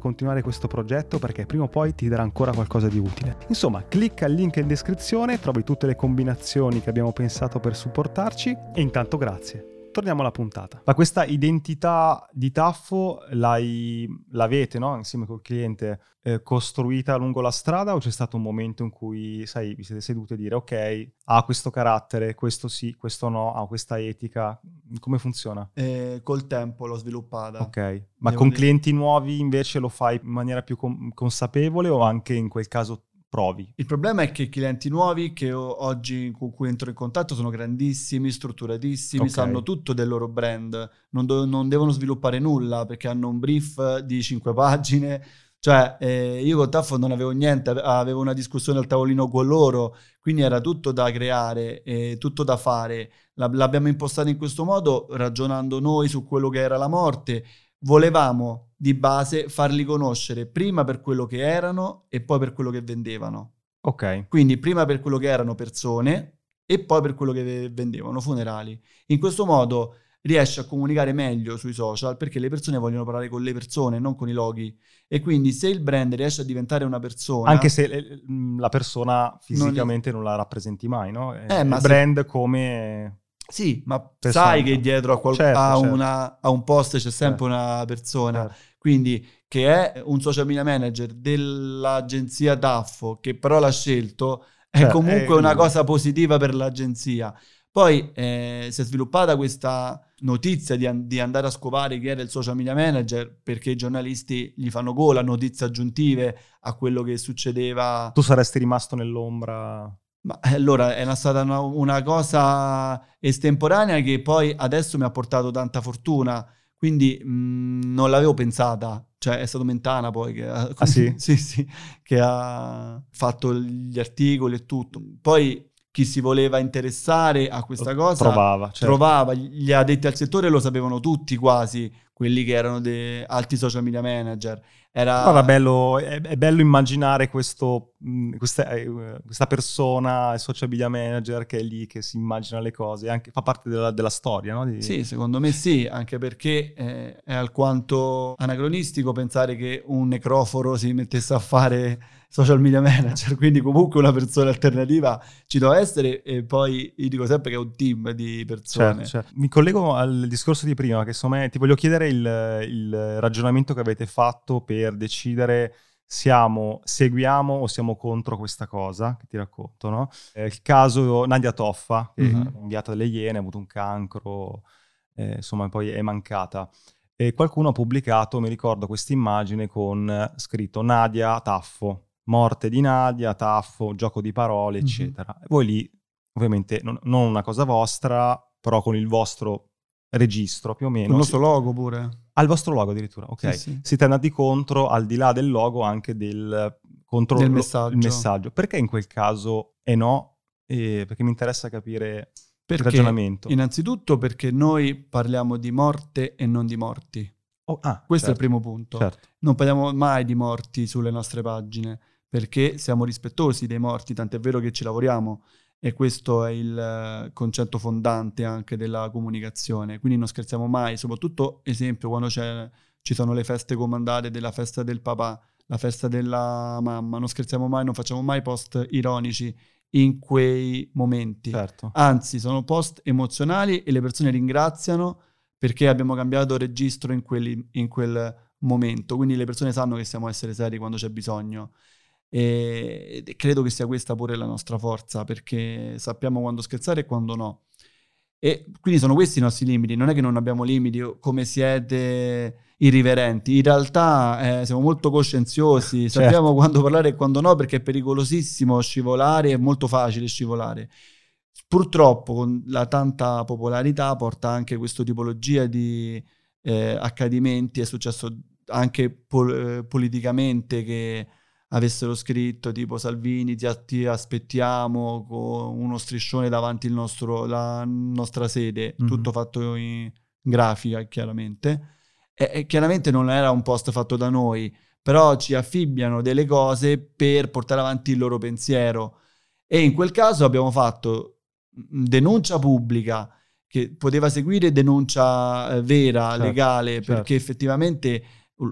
A: continuare questo progetto perché prima o poi ti darà ancora qualcosa di utile. Insomma, clicca il link in descrizione, trovi tutte le combinazioni che abbiamo pensato per supportarci e intanto grazie torniamo alla puntata. Ma questa identità di Taffo l'avete, no? insieme col cliente, eh, costruita lungo la strada o c'è stato un momento in cui, sai, vi siete seduti a dire ok, ha questo carattere, questo sì, questo no, ha questa etica? Come funziona?
C: Eh, col tempo l'ho sviluppata.
A: Ok, ma con dire... clienti nuovi invece lo fai in maniera più com- consapevole o anche in quel caso provi.
C: Il problema è che i clienti nuovi che oggi con cui entro in contatto sono grandissimi, strutturatissimi, okay. sanno tutto del loro brand, non, do- non, devono sviluppare nulla perché hanno un brief di 5 pagine. Cioè, eh, io con Taffo non avevo niente, avevo una discussione al tavolino con loro, quindi era tutto da creare, eh, tutto da fare. L'abbiamo impostato in questo modo, ragionando noi su quello che era la morte volevamo di base farli conoscere prima per quello che erano e poi per quello che vendevano.
A: Ok.
C: Quindi prima per quello che erano persone e poi per quello che vendevano, funerali. In questo modo riesce a comunicare meglio sui social perché le persone vogliono parlare con le persone, non con i loghi. E quindi se il brand riesce a diventare una persona...
A: Anche se eh, la persona fisicamente non, non la rappresenti mai, no? Eh, il brand se... come
C: sì, ma persona. sai che dietro a, qual- certo, a, certo. Una, a, un post c'è sempre certo. una persona, certo. quindi che è un social media manager dell'agenzia Daffo, che però l'ha scelto, è certo, comunque è una cosa positiva per l'agenzia. Poi eh, si è sviluppata questa notizia di, di, andare a scovare chi era il social media manager perché i giornalisti gli fanno gola, notizie aggiuntive a quello che succedeva.
A: Tu saresti rimasto nell'ombra?
C: Ma eh, allora è stata una, una, cosa estemporanea che poi adesso mi ha portato tanta fortuna, quindi mh, mm, non l'avevo pensata, cioè è stato Mentana poi che ha,
A: ah, sì?
C: sì, sì, che ha fatto gli articoli e tutto. Poi chi si voleva interessare a questa cosa
A: Trovava, certo.
C: trovava, gli addetti al settore lo sapevano tutti quasi, quelli che erano dei alti social media manager. Era...
A: Guarda, bello, è, è bello immaginare questo, mh, questa, eh, questa persona, il social media manager che è lì, che si immagina le cose, anche, fa parte della, della storia, no? Di-
C: Sì, secondo me sì, anche perché eh, è alquanto anacronistico pensare che un necroforo si mettesse a fare social media manager, quindi comunque una persona alternativa ci deve essere e poi io dico sempre che è un team di persone.
A: Certo, certo. Mi collego al discorso di prima, che insomma ti voglio chiedere il, il ragionamento che avete fatto per decidere siamo, seguiamo o siamo contro questa cosa che ti racconto, no? Eh, il caso Nadia Toffa, che
C: Mhm.
A: è inviata dalle Iene, ha avuto un cancro, eh, insomma poi è mancata. E qualcuno ha pubblicato, mi ricordo, questa immagine con scritto Nadia Taffo, morte di Nadia, Taffo, gioco di parole,
C: Mhm.
A: eccetera. E voi lì, ovviamente, non, non una cosa vostra, però con il vostro registro più o meno.
C: Il nostro logo pure.
A: Al vostro logo addirittura, ok.
C: Sì, sì.
A: Siete andati contro, al di là del logo, anche del, contro
C: Del messaggio.
A: il messaggio. Perché in quel caso è no? E perché mi interessa capire il
C: Perché
A: ragionamento.
C: innanzitutto perché noi parliamo di morte e non di morti.
A: Oh, ah,
C: Questo è il
A: certo,
C: primo punto.
A: Certo.
C: Non parliamo mai di morti sulle nostre pagine perché siamo rispettosi dei morti, tant'è vero che ci lavoriamo e questo è il eh, concetto fondante anche della comunicazione. Quindi non scherziamo mai, soprattutto esempio quando c'è- ci sono le feste comandate della festa del papà, la festa della mamma, non scherziamo mai, non facciamo mai post ironici in quei momenti.
A: certo.
C: Anzi, sono post emozionali e le persone ringraziano perché abbiamo cambiato registro in, quelli- in quel momento. Quindi le persone sanno che siamo essere seri quando c'è bisogno. E, e credo che sia questa pure la nostra forza perché sappiamo quando scherzare e quando no. E quindi sono questi i nostri limiti. Non è che non abbiamo limiti come siete irriverenti. In realtà eh, siamo molto coscienziosi,
A: Certo.
C: sappiamo quando parlare e quando no perché è pericolosissimo scivolare, è molto facile scivolare. Purtroppo con la tanta popolarità porta anche questa tipologia di eh, accadimenti, è successo anche pol- eh, politicamente che avessero scritto tipo Salvini ti, ti aspettiamo con uno striscione davanti il nostro- la nostra sede,
A: Mhm.
C: tutto fatto in grafica chiaramente. E, e chiaramente non era un post fatto da noi, però ci affibbiano delle cose per portare avanti il loro pensiero. E in quel caso abbiamo fatto mm, denuncia pubblica che poteva seguire denuncia eh, vera,
A: Certo,
C: legale,
A: certo.
C: perché effettivamente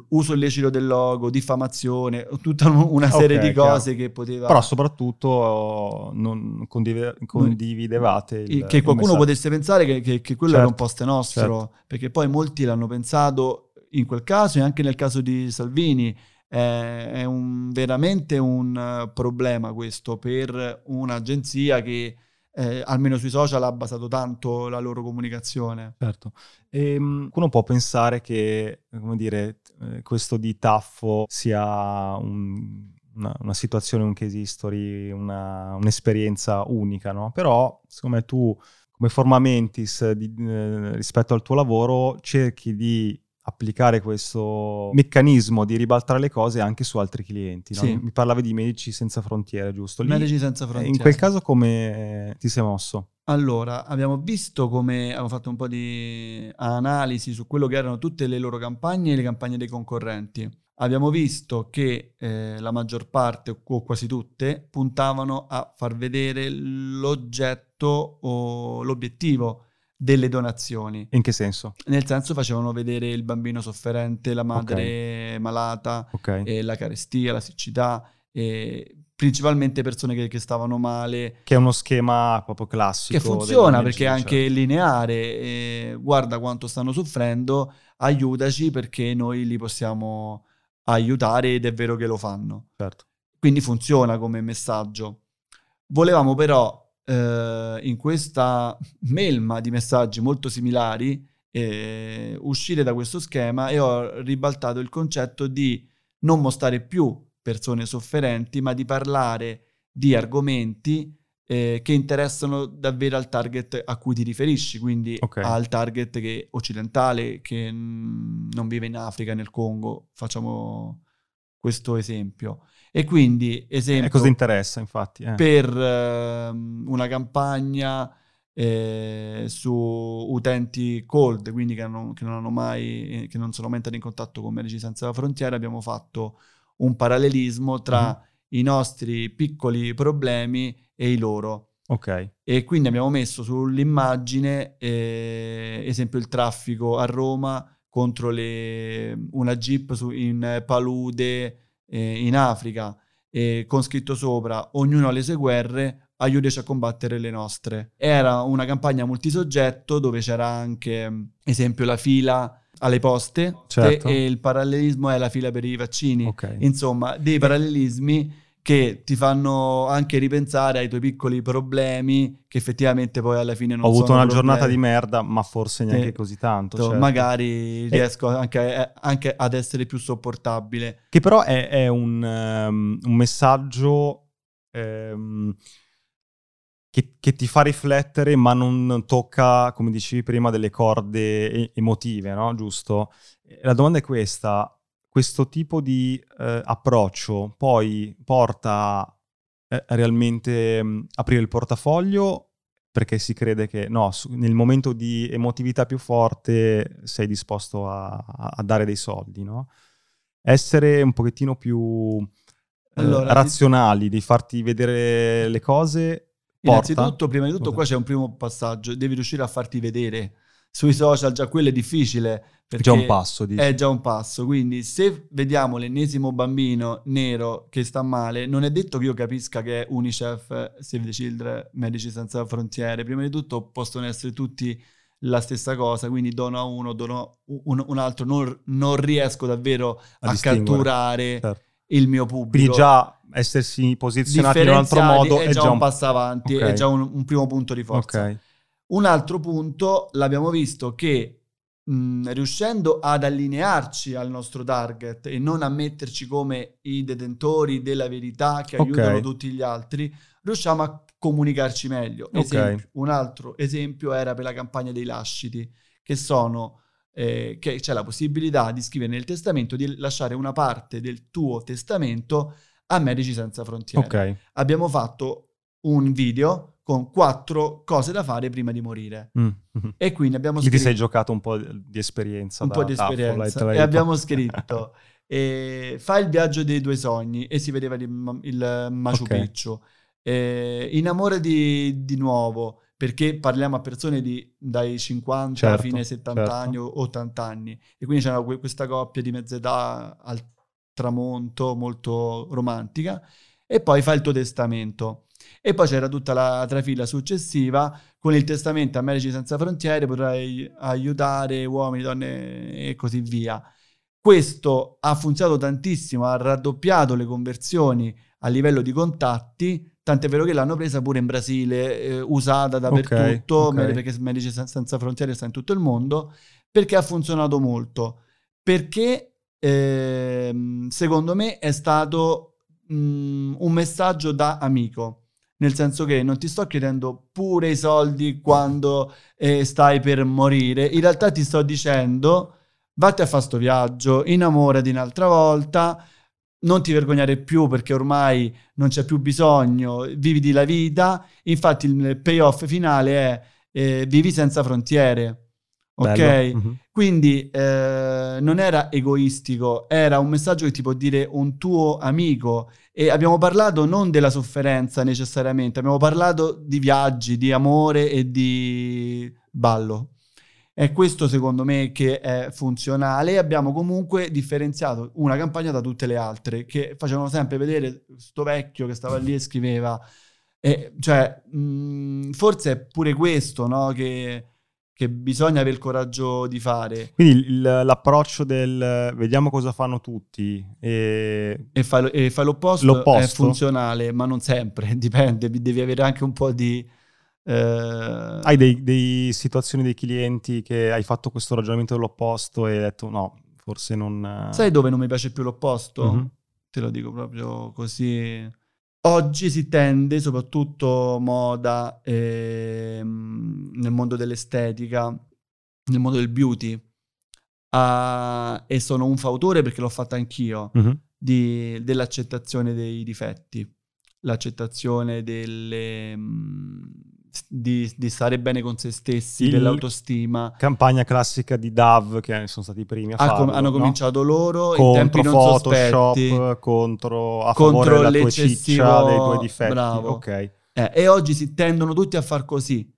C: uso illecito del logo, diffamazione, tutta una serie
A: Ok,
C: di
A: chiaro.
C: cose che poteva...
A: Però soprattutto non condive- condividevate il,
C: il- che
A: il
C: qualcuno
A: messaggio.
C: potesse pensare che, che- che quello era un
A: Certo,
C: post nostro,
A: certo.
C: perché poi molti l'hanno pensato in quel caso e anche nel caso di Salvini. Eh, è un- veramente un eh, problema questo per un'agenzia che eh, almeno sui social ha basato tanto la loro comunicazione.
A: Certo. Ehm, uno può pensare che, come dire, eh, questo di Taffo sia un- una, una situazione, un case history, una- un'esperienza unica, no? Però, secondo me tu, come forma mentis di- eh, rispetto al tuo lavoro, cerchi di applicare questo meccanismo di ribaltare le cose anche su altri clienti. no?
C: Sì.
A: Mi parlavi di Medici Senza Frontiere, giusto? Lì,
C: Medici senza
A: eh,
C: frontiere.
A: in quel caso come ti sei mosso?
C: Allora, abbiamo visto come abbiamo fatto un po' di analisi su quello che erano tutte le loro campagne e le campagne dei concorrenti. Abbiamo visto che eh, la maggior parte, o quasi tutte, puntavano a far vedere l'oggetto o l'obiettivo delle donazioni.
A: In che senso?
C: Nel senso facevano vedere il bambino sofferente, la madre malata,
A: Ok.
C: e la carestia, la siccità, e principalmente persone che, che stavano male,
A: Che è uno schema proprio classico.
C: che funziona perché è anche
A: certo.
C: lineare. e guarda quanto stanno soffrendo, aiutaci perché noi li possiamo aiutare ed è vero che lo fanno.
A: Certo.
C: Quindi funziona come messaggio. Volevamo però eh, in questa melma di messaggi molto similari eh, uscire da questo schema e ho ribaltato il concetto di non mostrare più persone sofferenti, ma di parlare di argomenti eh, che interessano davvero al target a cui ti riferisci, quindi
A: Ok.
C: al target che occidentale che mm, non vive in Africa, nel Congo, facciamo questo esempio. E quindi, esempio...
A: E cosa interessa, infatti? Eh.
C: Per eh, una campagna eh, su utenti cold, quindi che, hanno, che, non hanno mai, che non sono mai entrati in contatto con Medici Senza Frontiere, abbiamo fatto un parallelismo tra uh-huh. i nostri piccoli problemi e i loro.
A: Ok.
C: E quindi abbiamo messo sull'immagine, eh, esempio, il traffico a Roma contro le, una jeep su, in palude eh, in Africa, eh, con scritto sopra ognuno ha le sue guerre, aiutaci a combattere le nostre. Era una campagna multisoggetto dove c'era anche, esempio, la fila alle poste
A: certo.
C: e il parallelismo è la fila per i vaccini.
A: Okay.
C: Insomma, dei parallelismi che ti fanno anche ripensare ai tuoi piccoli problemi che effettivamente poi alla fine non
A: sono
C: Ho
A: avuto una
C: problemi.
A: giornata di merda, ma forse neanche eh, così tanto. Certo.
C: Magari e... riesco anche, anche, ad essere più sopportabile.
A: Che però è, è un, um, un, messaggio um, che, che, ti fa riflettere, ma non tocca, come dicevi prima, delle corde emotive, no? Giusto? La domanda è questa questo tipo di eh, approccio poi porta a eh, realmente mh, aprire il portafoglio perché si crede che no, su, nel momento di emotività più forte sei disposto a, a dare dei soldi, no? Essere un pochettino più eh, allora, razionali, di farti vedere le cose. Porta.
C: Innanzitutto, prima di tutto, qua c'è un primo passaggio, devi riuscire a farti vedere sui social già quello è difficile.
A: È già un passo.
C: Dici. È già un passo. Quindi se vediamo l'ennesimo bambino nero che sta male, non è detto che io capisca che è Unicef, Save the Children, Medici Senza Frontiere. Prima di tutto possono essere tutti la stessa cosa, quindi dono a uno, dono un, un altro, non, non, riesco davvero a, a catturare certo. il mio pubblico.
A: Quindi già essersi posizionati in un altro modo
C: è, è già, un passo avanti, okay. è già un, un, primo punto di forza.
A: Okay.
C: Un altro punto l'abbiamo visto che mh, riuscendo ad allinearci al nostro target e non a metterci come i detentori della verità che okay. aiutano tutti gli altri, riusciamo a comunicarci meglio. Esempio, un altro esempio era per la campagna dei lasciti, che sono eh, che c'è la possibilità di scrivere nel testamento di lasciare una parte del tuo testamento a Medici Senza Frontiere.
A: Okay.
C: Abbiamo fatto un video con quattro cose da fare prima di morire.
A: Mm.
C: E quindi abbiamo
A: scritto... Ti sei giocato un po' di esperienza.
C: Un po' di esperienza. e abbiamo scritto, eh, fai il viaggio dei tuoi sogni, e si vedeva il, il Machu okay. Picchu. Eh, innamorati di nuovo, perché parliamo a persone di, dai 50
A: certo,
C: fino ai 70
A: certo.
C: anni o 80 anni. E quindi c'era questa coppia di mezz'età al tramonto, molto romantica. E poi fai il tuo testamento e poi c'era tutta la trafila successiva con il testamento a Medici Senza Frontiere, potrai aiutare uomini, donne e così via. Questo ha funzionato tantissimo, ha raddoppiato le conversioni a livello di contatti, tant'è vero che l'hanno presa pure in Brasile, eh, usata dappertutto,
A: okay, okay.
C: perché Medici Senza Frontiere sta in tutto il mondo, perché ha funzionato molto. Perché eh, secondo me è stato mh, mm, un messaggio da amico nel senso che non ti sto chiedendo pure i soldi quando eh, stai per morire, in realtà ti sto dicendo vatti a fare sto viaggio, innamorati un'altra volta, non ti vergognare più perché ormai non c'è più bisogno, viviti la vita, infatti il payoff finale è eh, vivi senza frontiere. Ok?
A: Mm-hmm.
C: Quindi eh, non era egoistico, era un messaggio che ti può dire un tuo amico e abbiamo parlato non della sofferenza necessariamente, abbiamo parlato di viaggi, di amore e di ballo. È questo secondo me che è funzionale e abbiamo comunque differenziato una campagna da tutte le altre che facevano sempre vedere sto vecchio che stava lì e scriveva. E, cioè, mh, forse è pure questo, no? Che che bisogna avere il coraggio di fare.
A: Quindi il, l'approccio del vediamo cosa fanno tutti e,
C: e, fai, e fai l'opposto, l'opposto, è funzionale, ma non sempre, dipende, devi avere anche un po' di...
A: Eh... Hai dei, situazioni dei clienti che hai fatto questo ragionamento dell'opposto e hai detto no, forse non...
C: Sai dove non mi piace più l'opposto? Mm-hmm. Te lo dico proprio così Oggi si tende, soprattutto moda, ehm, nel mondo dell'estetica, nel mondo del beauty, a, e sono un fautore perché l'ho fatto anch'io,
A: mm-hmm.
C: di- dell'accettazione dei difetti, l'accettazione delle, mm, di, di stare bene con se stessi,
A: Il-
C: dell'autostima.
A: Campagna classica di DAV che sono stati i primi a
C: com-
A: farlo.
C: hanno
A: no?
C: cominciato loro in tempi
A: contro
C: non
A: Photoshop,
C: sospetti.
A: contro a
C: Contro
A: favore della tua ciccia, dei tuoi difetti.
C: bravo.
A: Ok.
C: Eh, e oggi si tendono tutti a far così.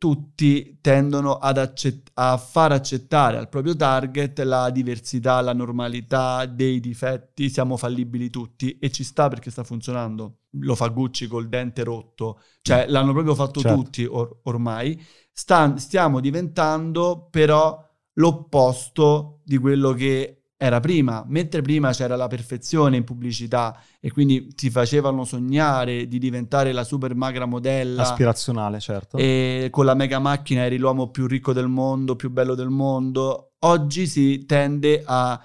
C: Tutti tendono ad accett- a far accettare al proprio target la diversità, la normalità dei difetti. Siamo fallibili tutti e ci sta perché sta funzionando. Lo fa Gucci col dente rotto, cioè l'hanno proprio fatto
A: Certo.
C: tutti or- ormai. Sta- stiamo diventando però l'opposto di quello che era prima, mentre prima c'era la perfezione in pubblicità e quindi ti facevano sognare di diventare la super magra modella
A: Aspirazionale, certo.
C: e con la mega macchina eri l'uomo più ricco del mondo, più bello del mondo. Oggi si tende a,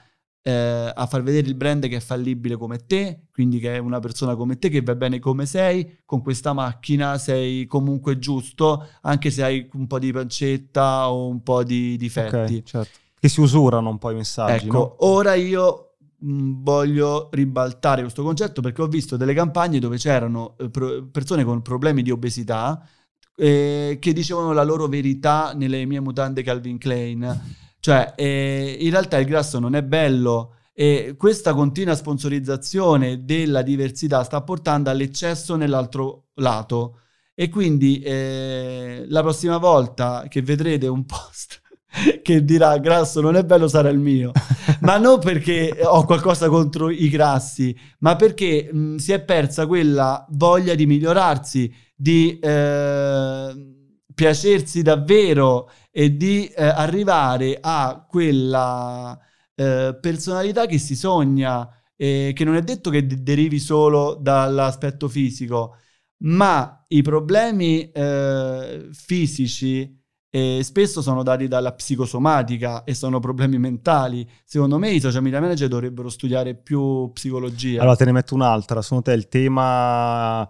C: eh, a far vedere il brand che è fallibile come te, quindi che è una persona come te, che va bene come sei, con questa macchina sei comunque giusto, anche se hai un po' di pancetta o un po' di difetti.
A: Ok, certo. Che si usurano un po' i messaggi,
C: Ecco,
A: no?
C: ora io mh, voglio ribaltare questo concetto perché ho visto delle campagne dove c'erano eh, persone con problemi di obesità eh, che dicevano la loro verità nelle mie mutande Calvin Klein. Cioè, eh, in realtà il grasso non è bello e questa continua sponsorizzazione della diversità sta portando all'eccesso nell'altro lato. E quindi eh, la prossima volta che vedrete un post che dirà grasso non è bello sarà il mio, ma non perché ho qualcosa contro i grassi, ma perché mh, si è persa quella voglia di migliorarsi, di eh, piacersi davvero e di eh, arrivare a quella eh, personalità che si sogna, eh, che non è detto che de- derivi solo dall'aspetto fisico, ma i problemi eh, fisici eh, spesso sono dati dalla psicosomatica e sono problemi mentali. Secondo me i social media manager dovrebbero studiare più psicologia.
A: Allora te ne metto un'altra. Secondo te il tema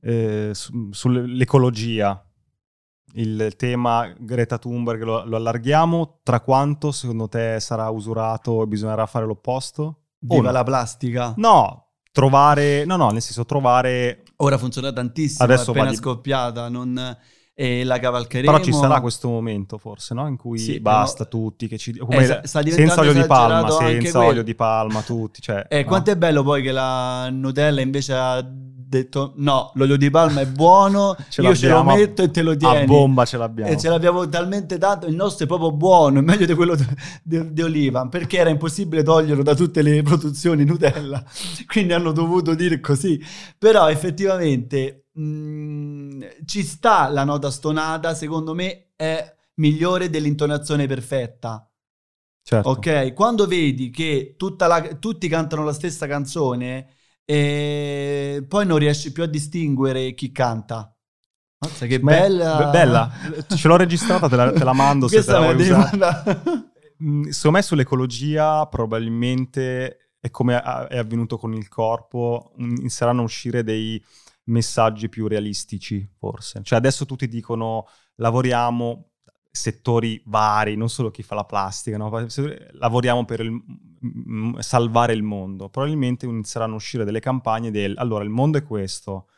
A: eh, su- sull'ecologia, il tema Greta Thunberg lo, lo allarghiamo, tra quanto secondo te sarà usurato e bisognerà fare l'opposto?
C: Viva
A: no?
C: la plastica.
A: No, trovare, no, no, nel senso trovare,
C: Ora funziona tantissimo,
A: Adesso
C: appena
A: va di-
C: scoppiata, non, e la cavalcheremo.
A: però ci sarà questo momento forse, no? In cui
C: Sì,
A: basta
C: però-
A: tutti, che ci,
C: Eh,
A: come-
C: sta
A: senza olio di palma, senza
C: quello.
A: olio di palma, tutti, cioè,
C: Eh,
A: no?
C: quanto è bello poi che la Nutella invece ha detto no, l'olio di palma è buono,
A: Ce
C: io ce lo metto e te lo tieni.
A: A bomba ce l'abbiamo.
C: E ce l'abbiamo talmente tanto, il nostro è proprio buono, è meglio di quello di oliva, perché era impossibile toglierlo da tutte le produzioni Nutella, quindi hanno dovuto dire così. Però effettivamente mh, ci sta la nota stonata, secondo me è migliore dell'intonazione perfetta.
A: Certo.
C: Ok, quando vedi che tutta la- tutti cantano la stessa canzone, e poi non riesci più a distinguere chi canta. Mazza, che
A: Beh,
C: bella!
A: be- bella. Ce l'ho registrata, te la, te la mando se te la vuoi usare. Mm, Secondo me sull'ecologia probabilmente è come è avvenuto con il corpo, mm, inizieranno a uscire dei messaggi più realistici, forse. Cioè adesso tutti dicono lavoriamo settori vari, non solo chi fa la plastica, no? Lavoriamo per il- salvare il mondo. Probabilmente inizieranno a uscire delle campagne del allora il mondo è questo.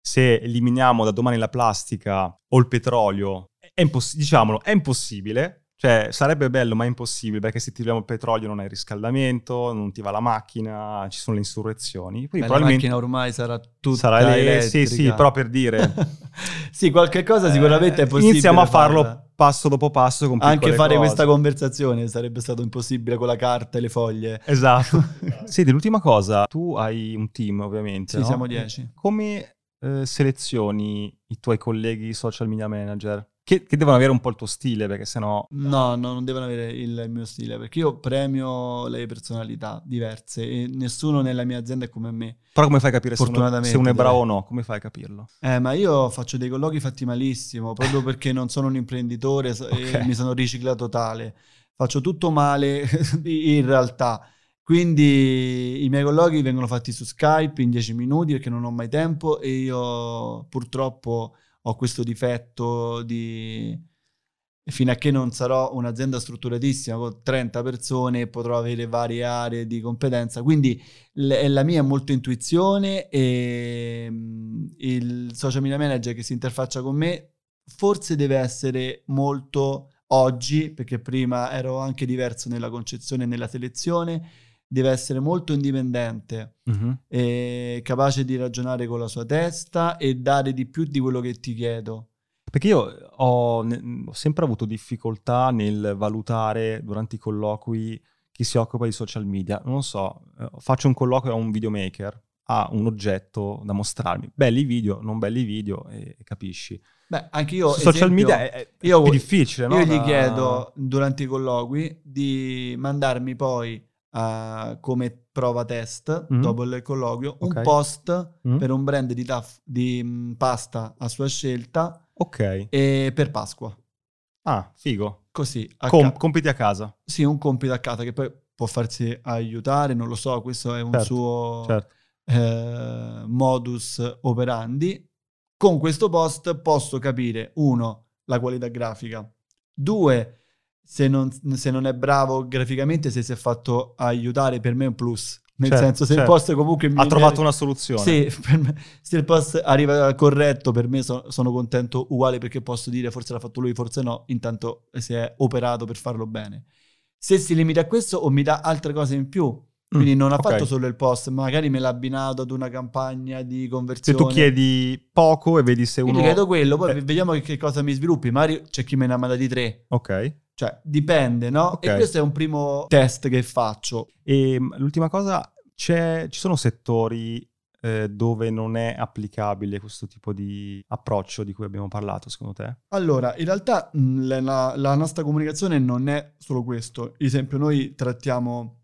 A: Se eliminiamo da domani la plastica o il petrolio, è imposs- diciamolo, è impossibile. Cioè, sarebbe bello, ma è impossibile perché se ti togliamo il petrolio non hai riscaldamento, non ti va la macchina, ci sono le insurrezioni. Quindi
C: Beh, la
A: probabilmente
C: macchina ormai sarà tutta
A: sarà
C: elettrica.
A: Sì, sì, però per dire.
C: sì, qualche cosa sicuramente
A: eh,
C: è possibile.
A: Iniziamo a farlo
C: farla.
A: passo dopo passo con
C: Anche fare
A: cose.
C: questa conversazione sarebbe stato impossibile con la carta e le foglie.
A: Esatto. Senti, l'ultima cosa, tu hai un team ovviamente,
C: Sì,
A: no?
C: siamo 10.
A: Come eh, selezioni i tuoi colleghi social media manager? Che, che devono avere un po' il tuo stile, perché sennò...
C: No, no, non devono avere il mio stile, perché io premio le personalità diverse e nessuno nella mia azienda è come me.
A: Però come fai a capire se uno, se uno è bravo o no? Come fai a capirlo?
C: Eh, ma io faccio dei colloqui fatti malissimo, proprio perché non sono un imprenditore so-
A: Ok.
C: e mi sono riciclato tale. Faccio tutto male in realtà. Quindi i miei colloqui vengono fatti su Skype in 10 minuti perché non ho mai tempo e io purtroppo ho questo difetto di fino a che non sarò un'azienda strutturatissima con 30 persone potrò avere varie aree di competenza. Quindi l- la mia è molto intuizione e mm, il social media manager che si interfaccia con me forse deve essere molto oggi, perché prima ero anche diverso nella concezione e nella selezione, deve essere molto indipendente, e capace di ragionare con la sua testa e dare di più di quello che ti chiedo.
A: Perché io ho, ho sempre avuto difficoltà nel valutare durante i colloqui chi si occupa di social media. Non so, eh, faccio un colloquio a un videomaker, ha un oggetto da mostrarmi. Belli video, non belli video, e, e capisci.
C: Beh, anche io...
A: Social
C: esempio,
A: media è, è
C: io-
A: più difficile, no?
C: Io gli
A: Da-
C: chiedo durante i colloqui di mandarmi poi eh, come prova test
A: Mhm.
C: dopo il colloquio
A: Ok.
C: un post
A: Mm?
C: per un brand di, taff- di mm, pasta a sua scelta
A: Ok.
C: e per Pasqua.
A: Ah, figo.
C: Così, a
A: Com-
C: ca-
A: compiti a casa.
C: sì, un compito a casa che poi può farsi aiutare, non lo so, questo è un
A: Certo,
C: suo
A: Certo.
C: eh, modus operandi. Con questo post posso capire, uno, la qualità grafica, due, se non, se non è bravo graficamente, se si è fatto aiutare, per me è un plus. Nel
A: Certo,
C: senso, se
A: certo.
C: il post comunque mi
A: Ha trovato una soluzione.
C: Sì, per me- se il post arriva corretto, per me so- sono contento uguale perché posso dire forse l'ha fatto lui, forse no, intanto si è operato per farlo bene. Se si limita a questo o mi dà altre cose in più, quindi
A: Mm,
C: non ha
A: ok.
C: fatto solo il post, magari me l'ha abbinato ad una campagna di
A: Se
C: conversione.
A: tu chiedi poco e vedi se
C: Io
A: uno...
C: gli chiedo quello, poi
A: Eh,
C: vediamo che, che cosa mi sviluppi. Magari c'è chi me ne ha mandati tre.
A: Ok.
C: Cioè, dipende, no?
A: Ok.
C: E questo è un primo test che faccio.
A: E mh, l'ultima cosa, c'è- ci sono settori eh, dove non è applicabile questo tipo di approccio di cui abbiamo parlato, secondo te?
C: Allora, in realtà mh, la, la- la nostra comunicazione non è solo questo. Ad esempio, noi trattiamo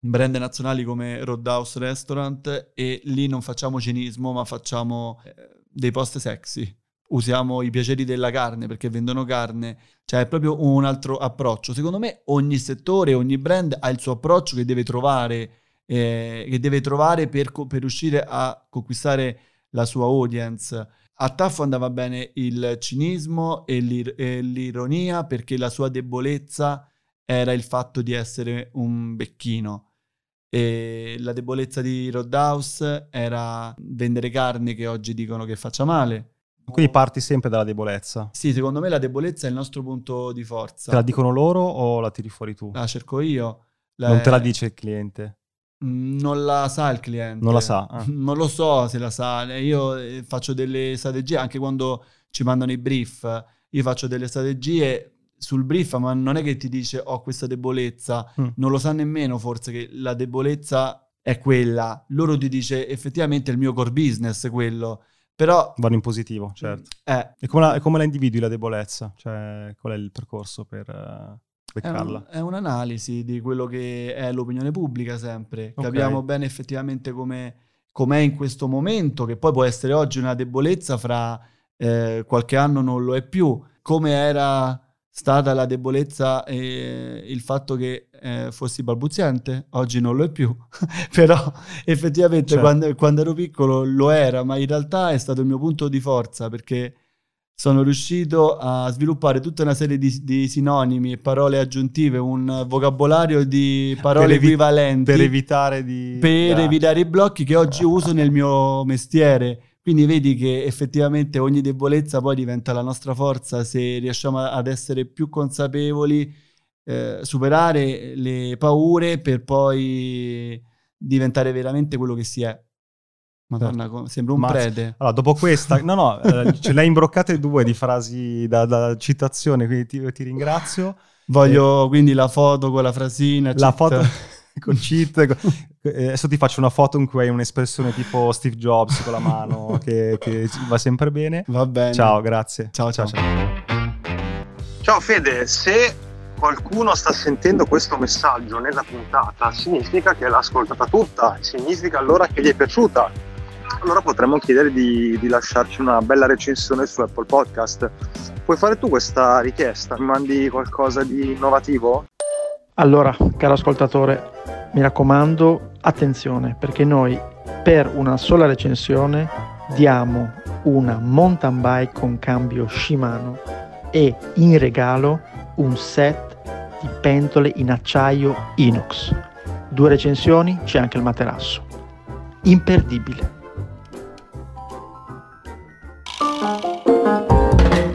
C: brand nazionali come Roadhouse Restaurant e lì non facciamo cinismo, ma facciamo eh, dei post sexy. Usiamo i piaceri della carne perché vendono carne, cioè è proprio un altro approccio. Secondo me ogni settore, ogni brand ha il suo approccio che deve trovare, eh, che deve trovare per, per riuscire a conquistare la sua audience. A Taffo andava bene il cinismo e, l'ir- e l'ironia perché la sua debolezza era il fatto di essere un becchino. E la debolezza di Roadhouse era vendere carne che oggi dicono che faccia male.
A: Quindi parti sempre dalla debolezza.
C: Sì, secondo me la debolezza è il nostro punto di forza.
A: Te la dicono loro o la tiri fuori tu?
C: La cerco io. La-
A: Non te la dice il cliente.
C: Mm, Non la sa il cliente.
A: Non la sa, ah.
C: Non lo so se la sa. Io eh, faccio delle strategie anche quando ci mandano i brief. Io faccio delle strategie sul brief, ma non è che ti dice ho questa debolezza.
A: Mm.
C: Non lo sa nemmeno forse che la debolezza è quella. Loro ti dice effettivamente il mio core business è quello. Però
A: Vanno in positivo, certo.
C: eh,
A: E come la, e come la individui la debolezza? Cioè, qual è il percorso per eh,
C: È, un- è un'analisi di quello che è l'opinione pubblica sempre.
A: Ok.
C: Capiamo bene effettivamente come com'è in questo momento, che poi può essere oggi una debolezza, fra eh, qualche anno non lo è più. Come era stata la debolezza e il fatto che eh, fossi balbuziente, oggi non lo è più. Però effettivamente
A: Certo.
C: quando, quando ero piccolo lo era, ma in realtà è stato il mio punto di forza perché sono riuscito a sviluppare tutta una serie di, di sinonimi e parole aggiuntive, un vocabolario di parole
A: Per evi-
C: equivalenti
A: Per evitare di...
C: per
A: Ah,
C: evitare i blocchi che oggi uso nel mio mestiere. Quindi vedi che effettivamente ogni debolezza poi diventa la nostra forza se riusciamo ad essere più consapevoli, eh, superare le paure per poi diventare veramente quello che si è. Madonna, co- sembra un
A: Mazza.
C: prete.
A: Allora, dopo questa, no, no, eh, ce le hai imbroccate due di frasi da, da citazione, quindi ti, ti ringrazio.
C: Voglio quindi la foto con la frasina.
A: La
C: cheat.
A: foto con cheat. co- eh, Adesso ti faccio una foto in cui hai un'espressione tipo Steve Jobs con la mano che, che va sempre bene.
C: Va bene.
A: Ciao, grazie.
C: Ciao, ciao.
D: Ciao Fede, se qualcuno sta sentendo questo messaggio nella puntata, significa che l'ha ascoltata tutta, significa allora che gli è piaciuta. Allora potremmo chiedere di, di lasciarci una bella recensione su Apple Podcast. Puoi fare tu questa richiesta? Mi mandi qualcosa di innovativo?
B: Allora, caro ascoltatore, mi raccomando, attenzione, perché noi per una sola recensione diamo una mountain bike con cambio Shimano e in regalo un set di pentole in acciaio inox. Due recensioni, c'è anche il materasso. Imperdibile.